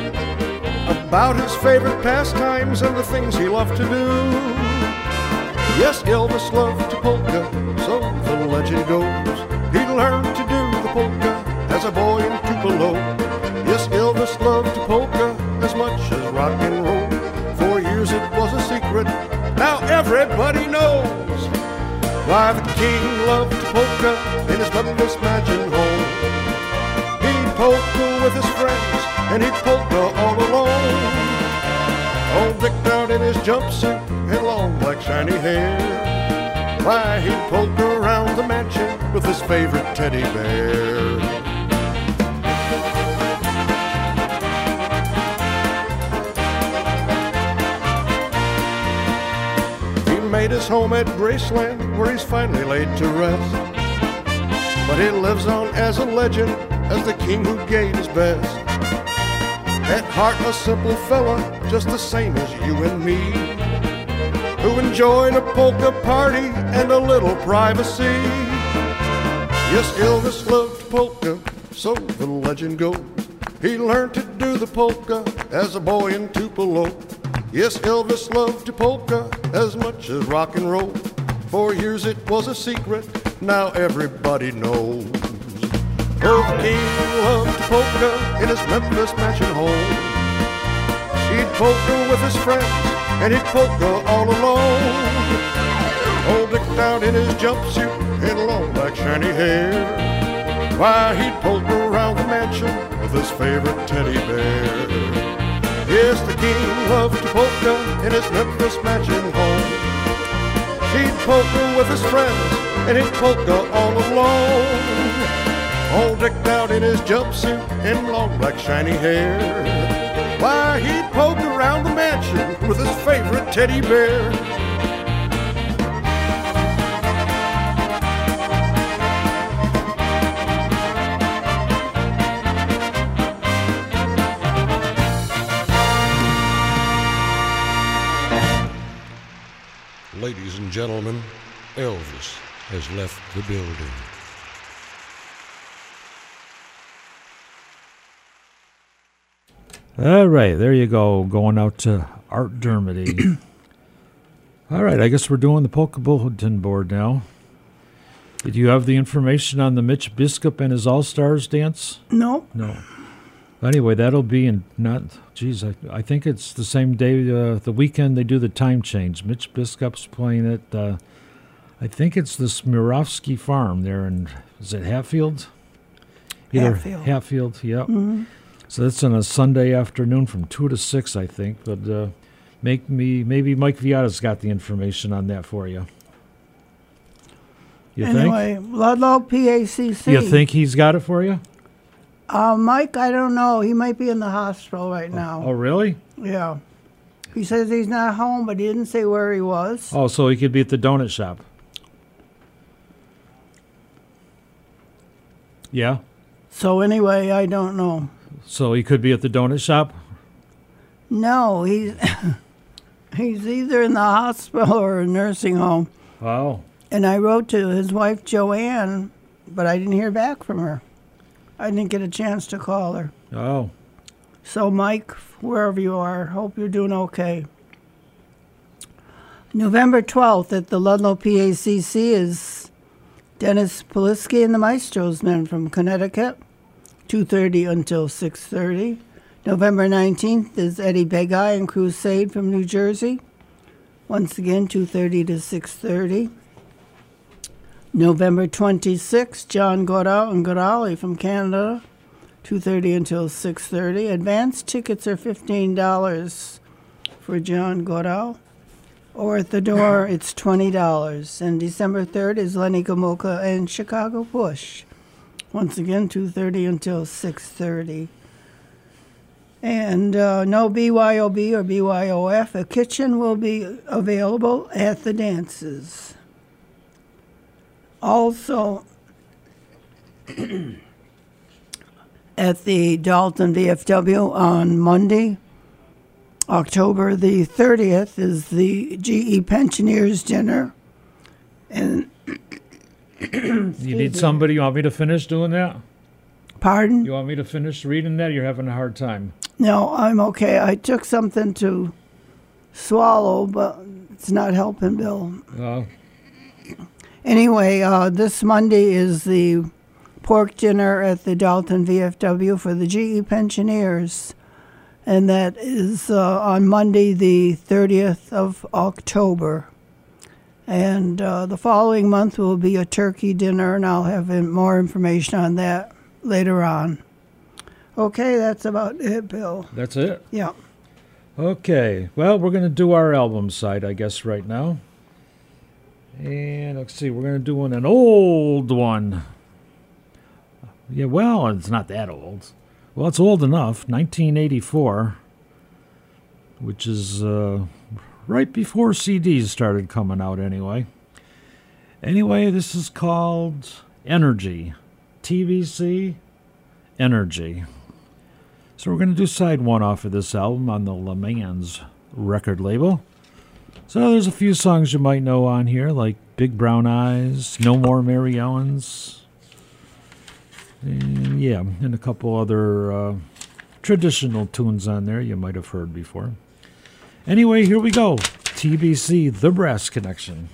about his favorite pastimes and the things he loved to do. Yes, Elvis loved to polka, so the legend goes. He learned to do the polka as a boy in Tupelo. Yes, Elvis loved to polka as much as rock and roll. For years it was a secret, now everybody. Why the king loved to polka in his Memphis mansion home. He'd polka with his friends, and he'd polka all alone. All decked out in his jumpsuit and long black shiny hair. Why, he'd polka around the mansion with his favorite teddy bear. His home at Graceland, where he's finally laid to rest. But he lives on as a legend, as the king who gave his best. At heart, a simple fella, just the same as you and me, who enjoyed a polka party and a little privacy. Yes, Elvis loved polka, so the legend goes. He learned to do the polka as a boy in Tupelo. Yes, Elvis loved to polka as much as rock and roll. For years it was a secret, now everybody knows. The king loved polka in his Memphis mansion home. He'd polka with his friends, and he'd polka all alone. Old Dick out in his jumpsuit and long black shiny hair. Why, he'd polka around the mansion with his favorite teddy bear. Yes, the king loved to polka in his Memphis mansion home. He'd polka with his friends, and he'd polka all alone. All decked out in his jumpsuit and long black shiny hair. Why, he'd poke around the mansion with his favorite teddy bear. And gentlemen, Elvis has left the building. All right, there you go. Going out to Art Dermody. <clears throat> All right, I guess we're doing the polka bulletin board now. Did you have the information on the Mitch Biscup and his All Stars dance? No. No. Anyway, that'll be in not. Geez, I, I think it's the same day, uh, the weekend they do the time change. Mitch Biskup's playing it. Uh, I think it's the Smirovsky Farm there in is it Hatfield? Hatfield. Hatfield. Yep. Mhm. So that's on a Sunday afternoon from two to six, I think. But uh, make me maybe Mike Viata's got the information on that for you. You anyway, Ludlow PACC. You think he's got it for you? Uh, Mike, I don't know. He might be in the hospital right now. Oh, really? Yeah. He says he's not home, but he didn't say where he was. Oh, so he could be at the donut shop. Yeah. So anyway, I don't know. So he could be at the donut shop. No, he's <laughs> he's either in the hospital or a nursing home. Wow. And I wrote to his wife Joanne, but I didn't hear back from her. I didn't get a chance to call her. Oh. So Mike, wherever you are, hope you're doing okay. November 12th at the Ludlow PACC is Dennis Polisky and the Maestros Men from Connecticut, 2.30 until 6.30. November 19th is Eddie Begay and Crusade from New Jersey, once again 2.30 to 6.30. November 26th, John Gora and Gorale from Canada, 2.30 until 6.30. Advance tickets are $15 for John Gora. Or at the door, <laughs> it's $20. And December 3rd is Lenny Gomulka and Chicago Push. Once again, 2.30 until 6.30. And uh, no BYOB or BYOF. A kitchen will be available at the dances. Also, at the Dalton VFW on Monday, October the 30th, is the GE Pensioners Dinner. And You need somebody. You want me to finish doing that? Pardon? You want me to finish reading that? You're having a hard time. No, I'm okay. I took something to swallow, but it's not helping, Bill. Uh, Anyway, uh, this Monday is the pork dinner at the Dalton VFW for the GE pensioners. And that is uh, on Monday, the 30th of October. And uh, the following month will be a turkey dinner, and I'll have in- more information on that later on. Okay, that's about it, Bill. that's it. Yeah. Okay. Well, we're going to do our album side, I guess, right now. And let's see, we're going to do one, an old one. Yeah, well, it's not that old. Well, it's old enough, 1984, which is uh, right before CDs started coming out, anyway. Anyway, this is called Energy. TBC Energy. So we're going to do side one off of this album on the Lemans record label. So there's a few songs you might know on here, like Big Brown Eyes, No More Mary Ellens, and yeah, and a couple other uh, traditional tunes on there you might have heard before. Anyway, here we go. TBC, The Brass Connection.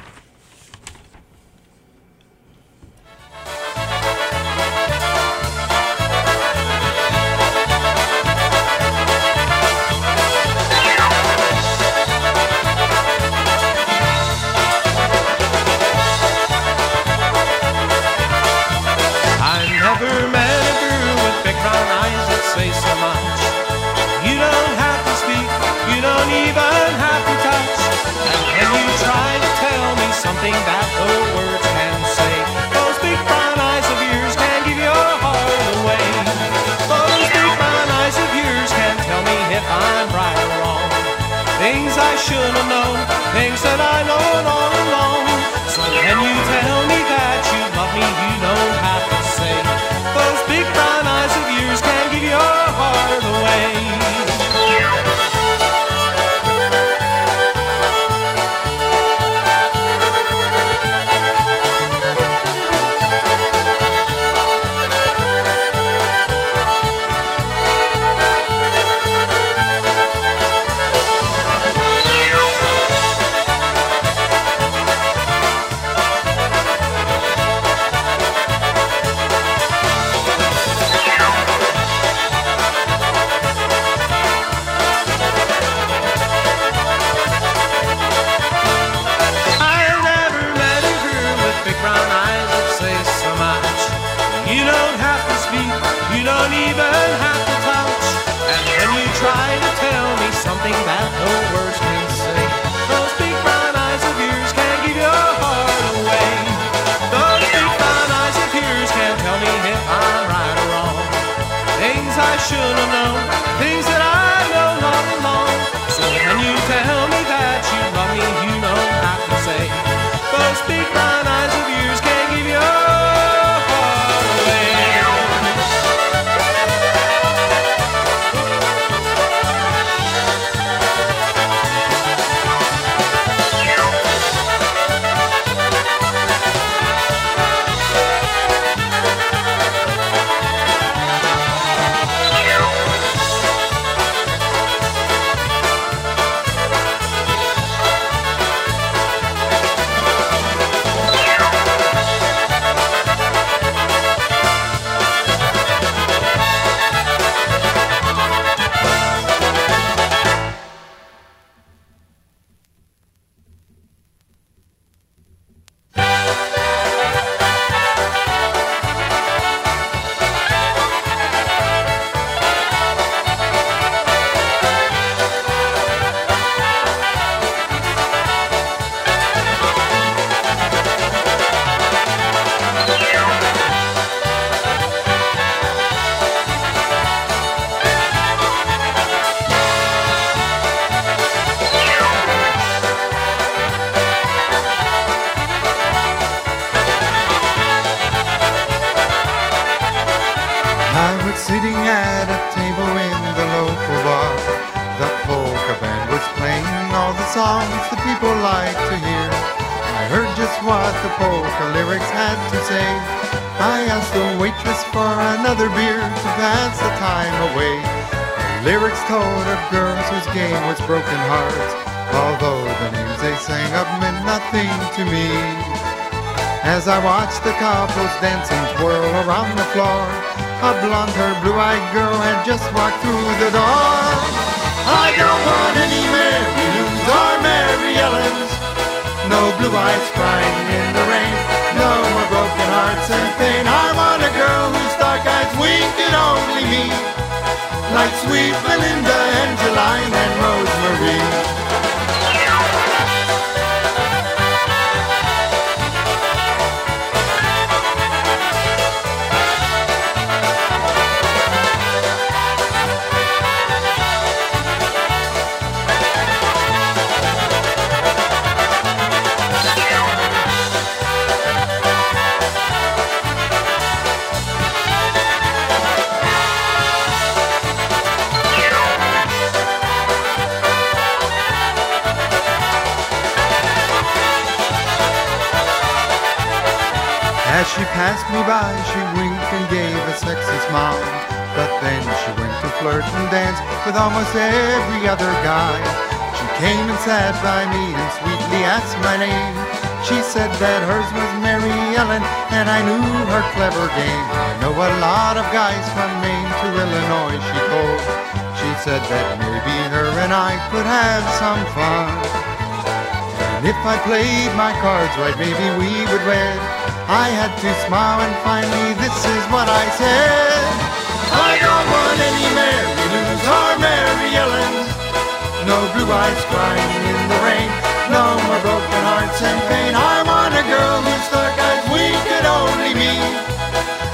eyes crying in the rain. No more broken hearts and pain. I want a girl whose dark eyes we could only meet.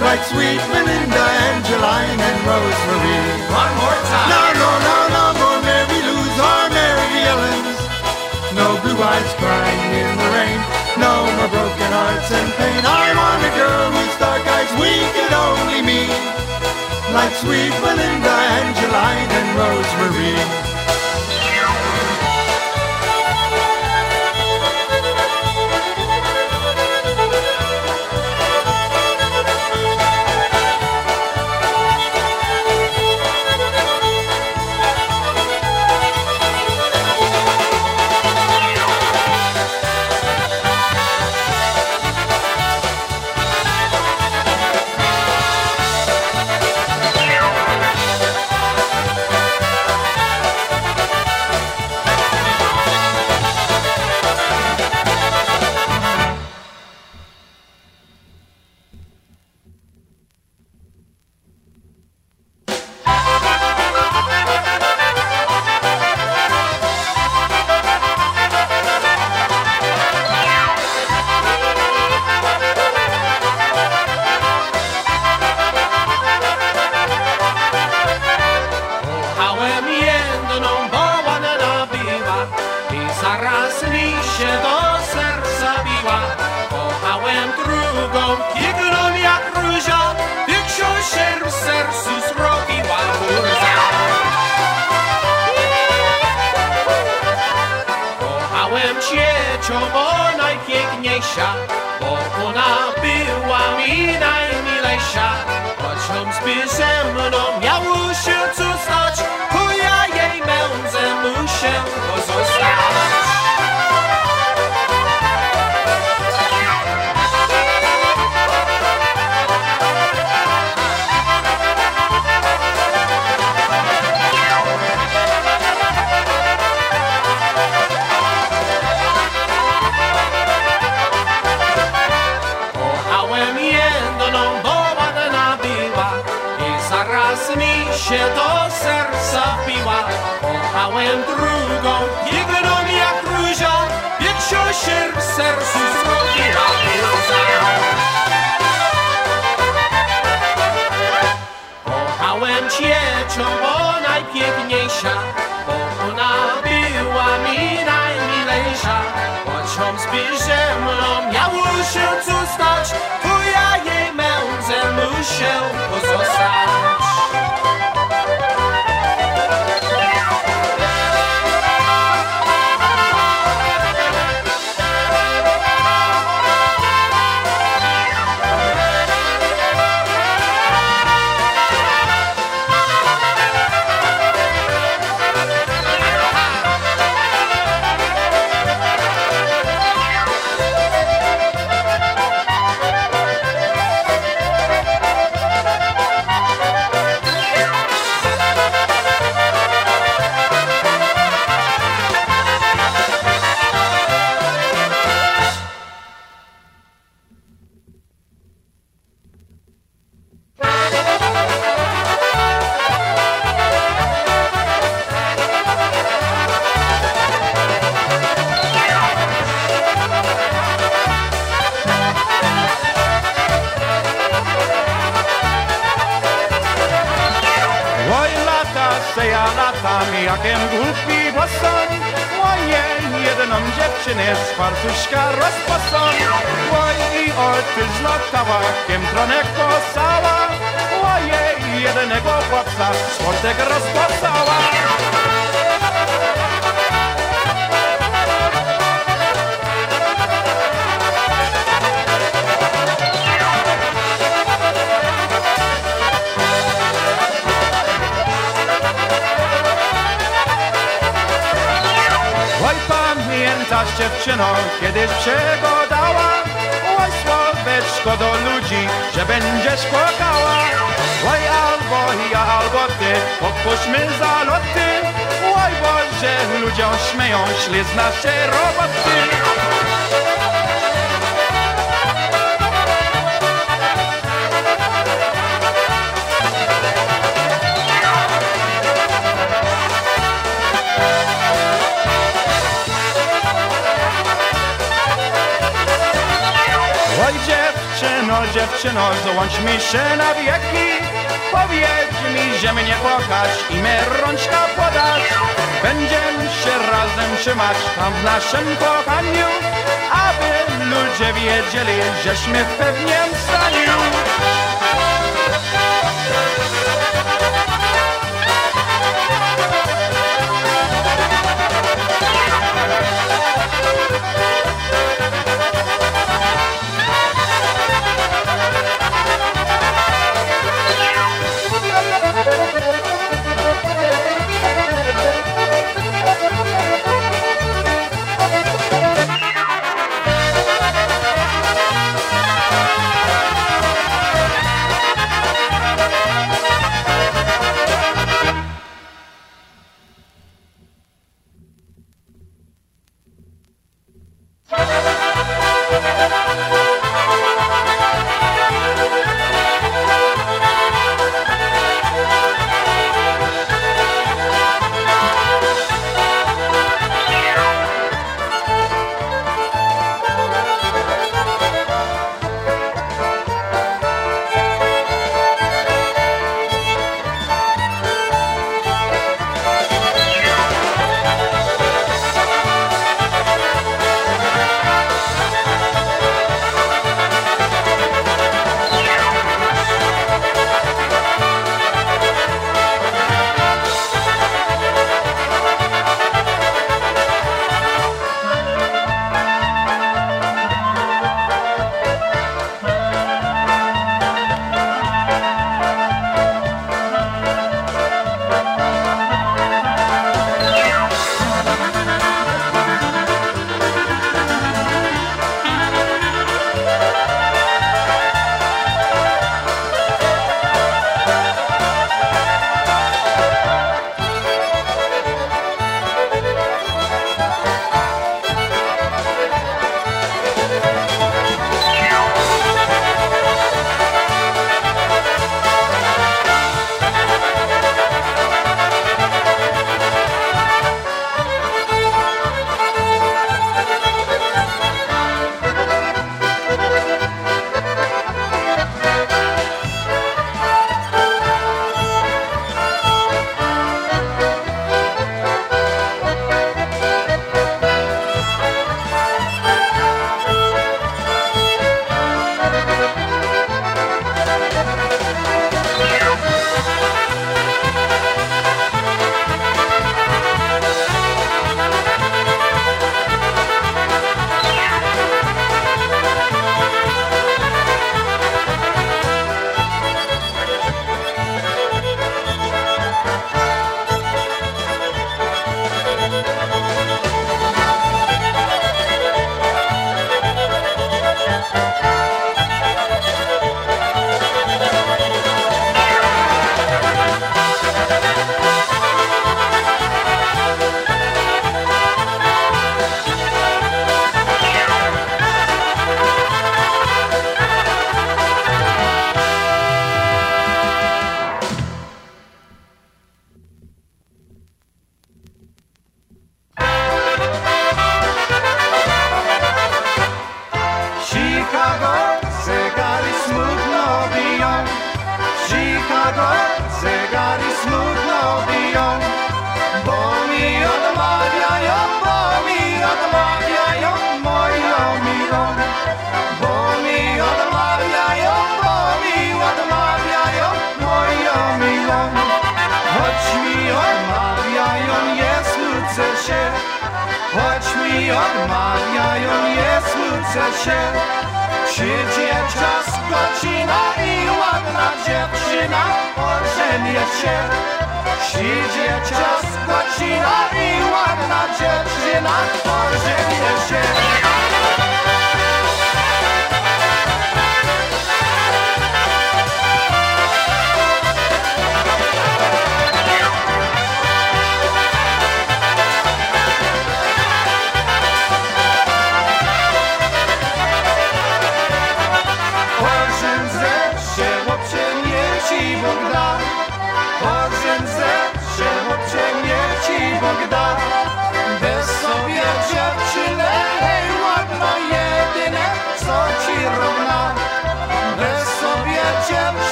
Like sweet Melinda, Angeline, and Rosemary. One more time. No, no, no, no more Mary Lou's or Mary Ellen's. No blue eyes crying in the rain. No more broken hearts and pain. I want a girl whose dark eyes we could only meet. Like sweet Melinda, Angeline, and Rosemary. Jakiem głupi boson Łoje, jedyną dziewczynę z fartuszka rozposon Łoj i oj, tyż latała, kiemtronek posała Łoje, jedynego chłopca, czwartek rozpłacała. Dziewczyno kiedyś przegodała Oj słoweczko do ludzi, że będziesz płakała. Oj albo ja, albo ty, odpuśćmy zaloty. Oj Boże, ludziom śmieją szli z naszej roboty dziewczyno, dziewczyno, złącz mi się na wieki. Powiedz mi, że mnie kochasz i mnie rączka podasz. Będziemy się razem trzymać tam w naszym kochaniu Aby ludzie wiedzieli, żeśmy w pewnym staniu Chicago,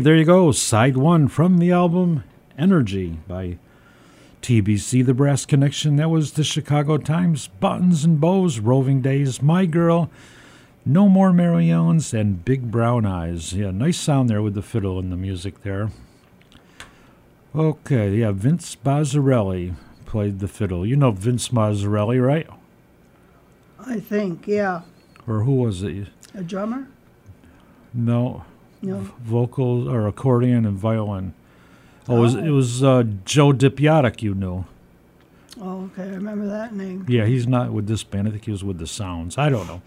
There you go. Side one from the album Energy by TBC, The Brass Connection. That was the Chicago Times, Buttons and Bows, Roving Days, My Girl, No More Mary Ellens, and Big Brown Eyes. Yeah, nice sound there with the fiddle and the music there. Okay, yeah, Vince Bazzarelli played the fiddle. You know Vince Bazzarelli, right? I think, yeah. Or who was it? A drummer? No. No. Vocal or accordion and violin. Oh, it was, it was uh, Joe Dipiotic, you knew. Oh, okay. I remember that name. Yeah, he's not with this band. I think he was with the Sounds. I don't know.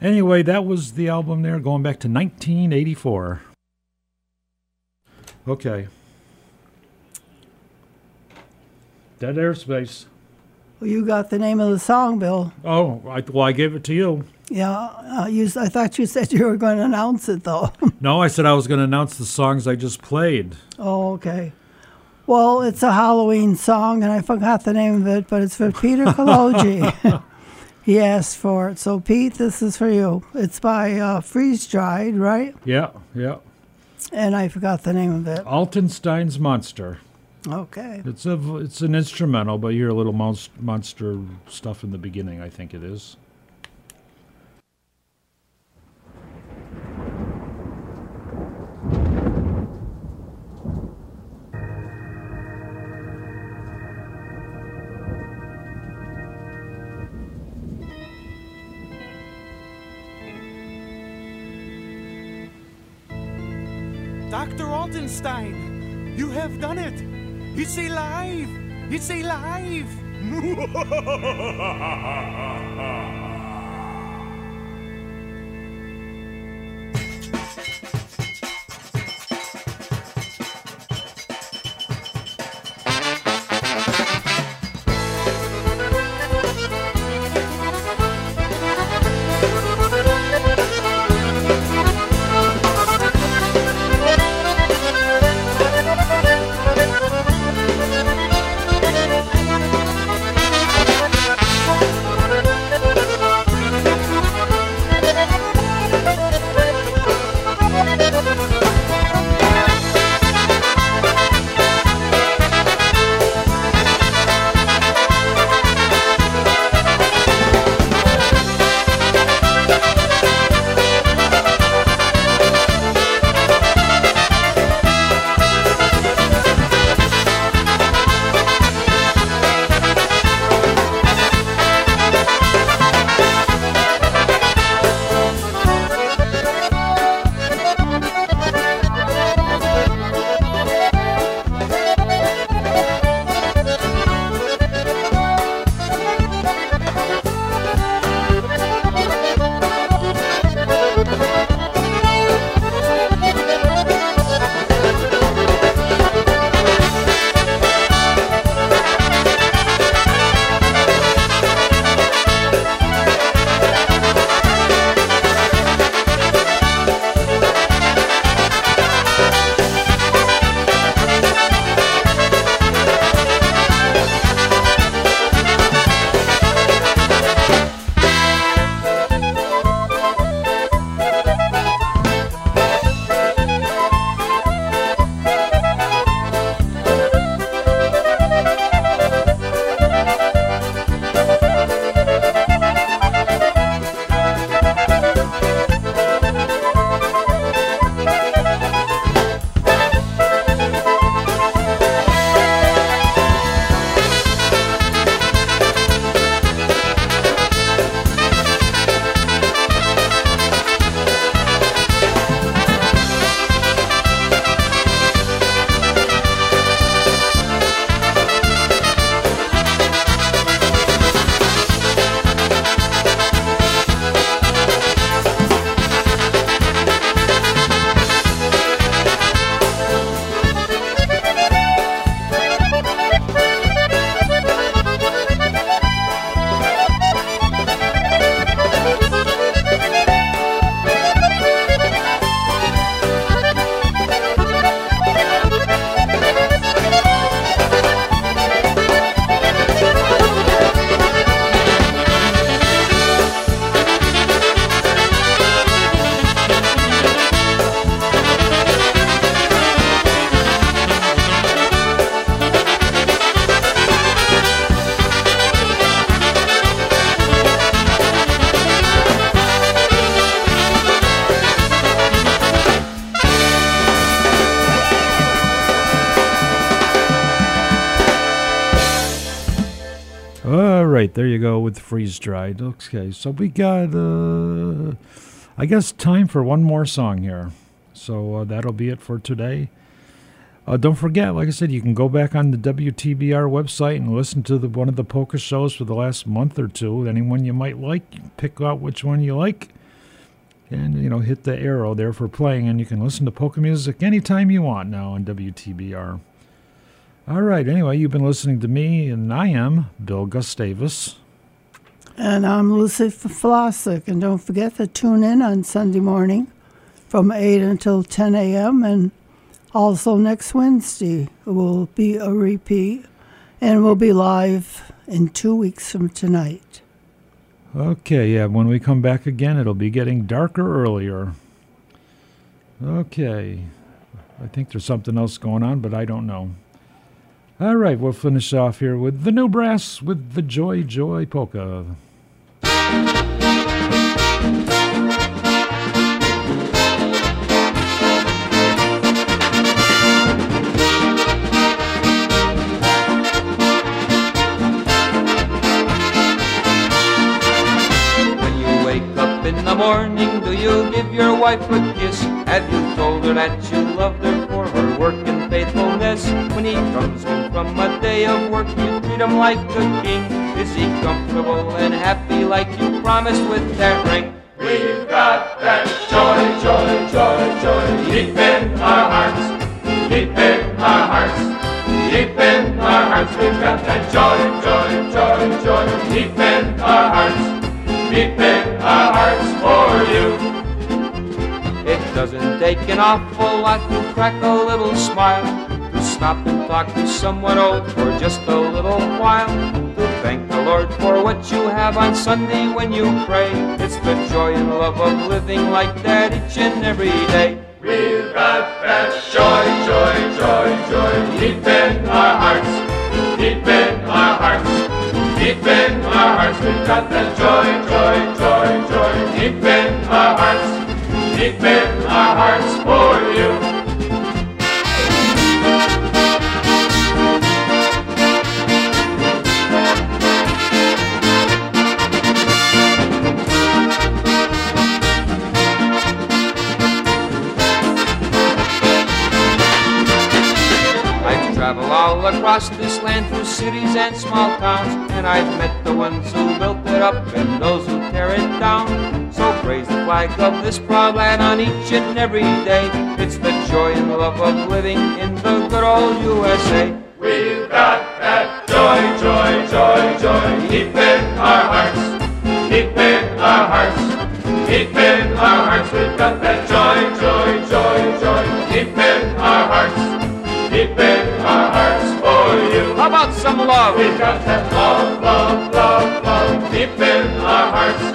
Anyway, that was the album there going back to 1984. Okay. Dead Airspace. Well, you got the name of the song, Bill. Oh, I, well, I gave it to you. Yeah, uh, you, I thought you said you were going to announce it, though. <laughs> No, I said I was going to announce the songs I just played. oh, okay. Well, it's a Halloween song, and I forgot the name of it, but it's for Peter <laughs> Kaloji. <laughs> he asked for it. So, Pete, this is for you. It's by uh, Freeze Dried, right? Yeah, yeah. And I forgot the name of it. Altenstein's Monster. Okay. It's a it's an instrumental, but you hear a little monst- monster stuff in the beginning. I think it is. Dr. Altenstein, you have done it. It's alive. It's alive. <laughs> there you go with freeze dried. Okay, so we got, uh, I guess, time for one more song here. So uh, that'll be it for today. Uh, don't forget, like I said, you can go back on the WTBR website and listen to the, one of the polka shows for the last month or two. Anyone you might like, pick out which one you like, and you know hit the arrow there for playing, and you can listen to polka music anytime you want now on WTBR. All right. Anyway, you've been listening to me, and I am Bill Gustavus. And I'm Lucy Flossick. And don't forget to tune in on Sunday morning from 8 until 10 a.m. And also next Wednesday will be a repeat. And we'll be live in two weeks from tonight. Okay, yeah, when we come back again, it'll be getting darker earlier. Okay. I think there's something else going on, but I don't know. All right, we'll finish off here with the new brass with the Joy Joy Polka. When you wake up in the morning, your wife a kiss? Have you told her that you love her for her work and faithfulness? When he comes home from a day of work, you treat him like a king. Is he comfortable and happy like you promised with that ring? We've got that joy, joy, joy, joy deep in our hearts, deep in our hearts, deep in our hearts. We've got that joy, joy, joy, joy deep in our hearts, deep in our hearts for you. Doesn't take an awful lot to crack a little smile, to stop and talk to someone old for just a little while, to thank the Lord for what you have on Sunday when you pray. It's the joy and love of living like that each and every day. We've got that joy, joy, joy, joy deep in our hearts, deep in our hearts, deep in our hearts. We've got that joy, joy, joy, joy deep in our hearts, in our hearts for you. I've all across this land through cities and small towns, and I've met the flag of this proud land on each and every day. It's the joy and love of living in the good old USA. We've got that joy, joy, joy, joy deep in our hearts, deep in our hearts, deep in our hearts. We've got that joy, joy, joy, joy deep in our hearts, deep in our hearts for you. How about some love? We've got that love, love, love, love deep in our hearts,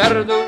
inaczej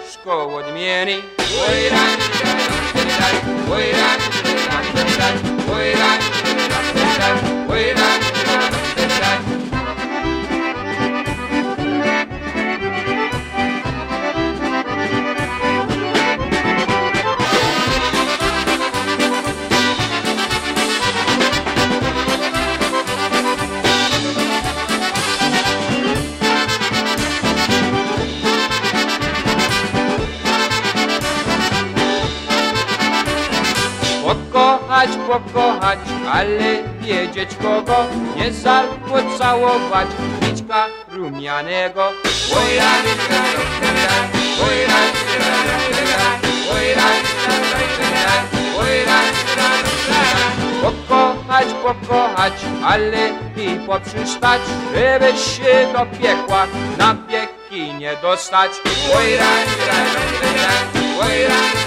piekła na wieki nie dostać. Oj, raj, raj, raj, raj, raj.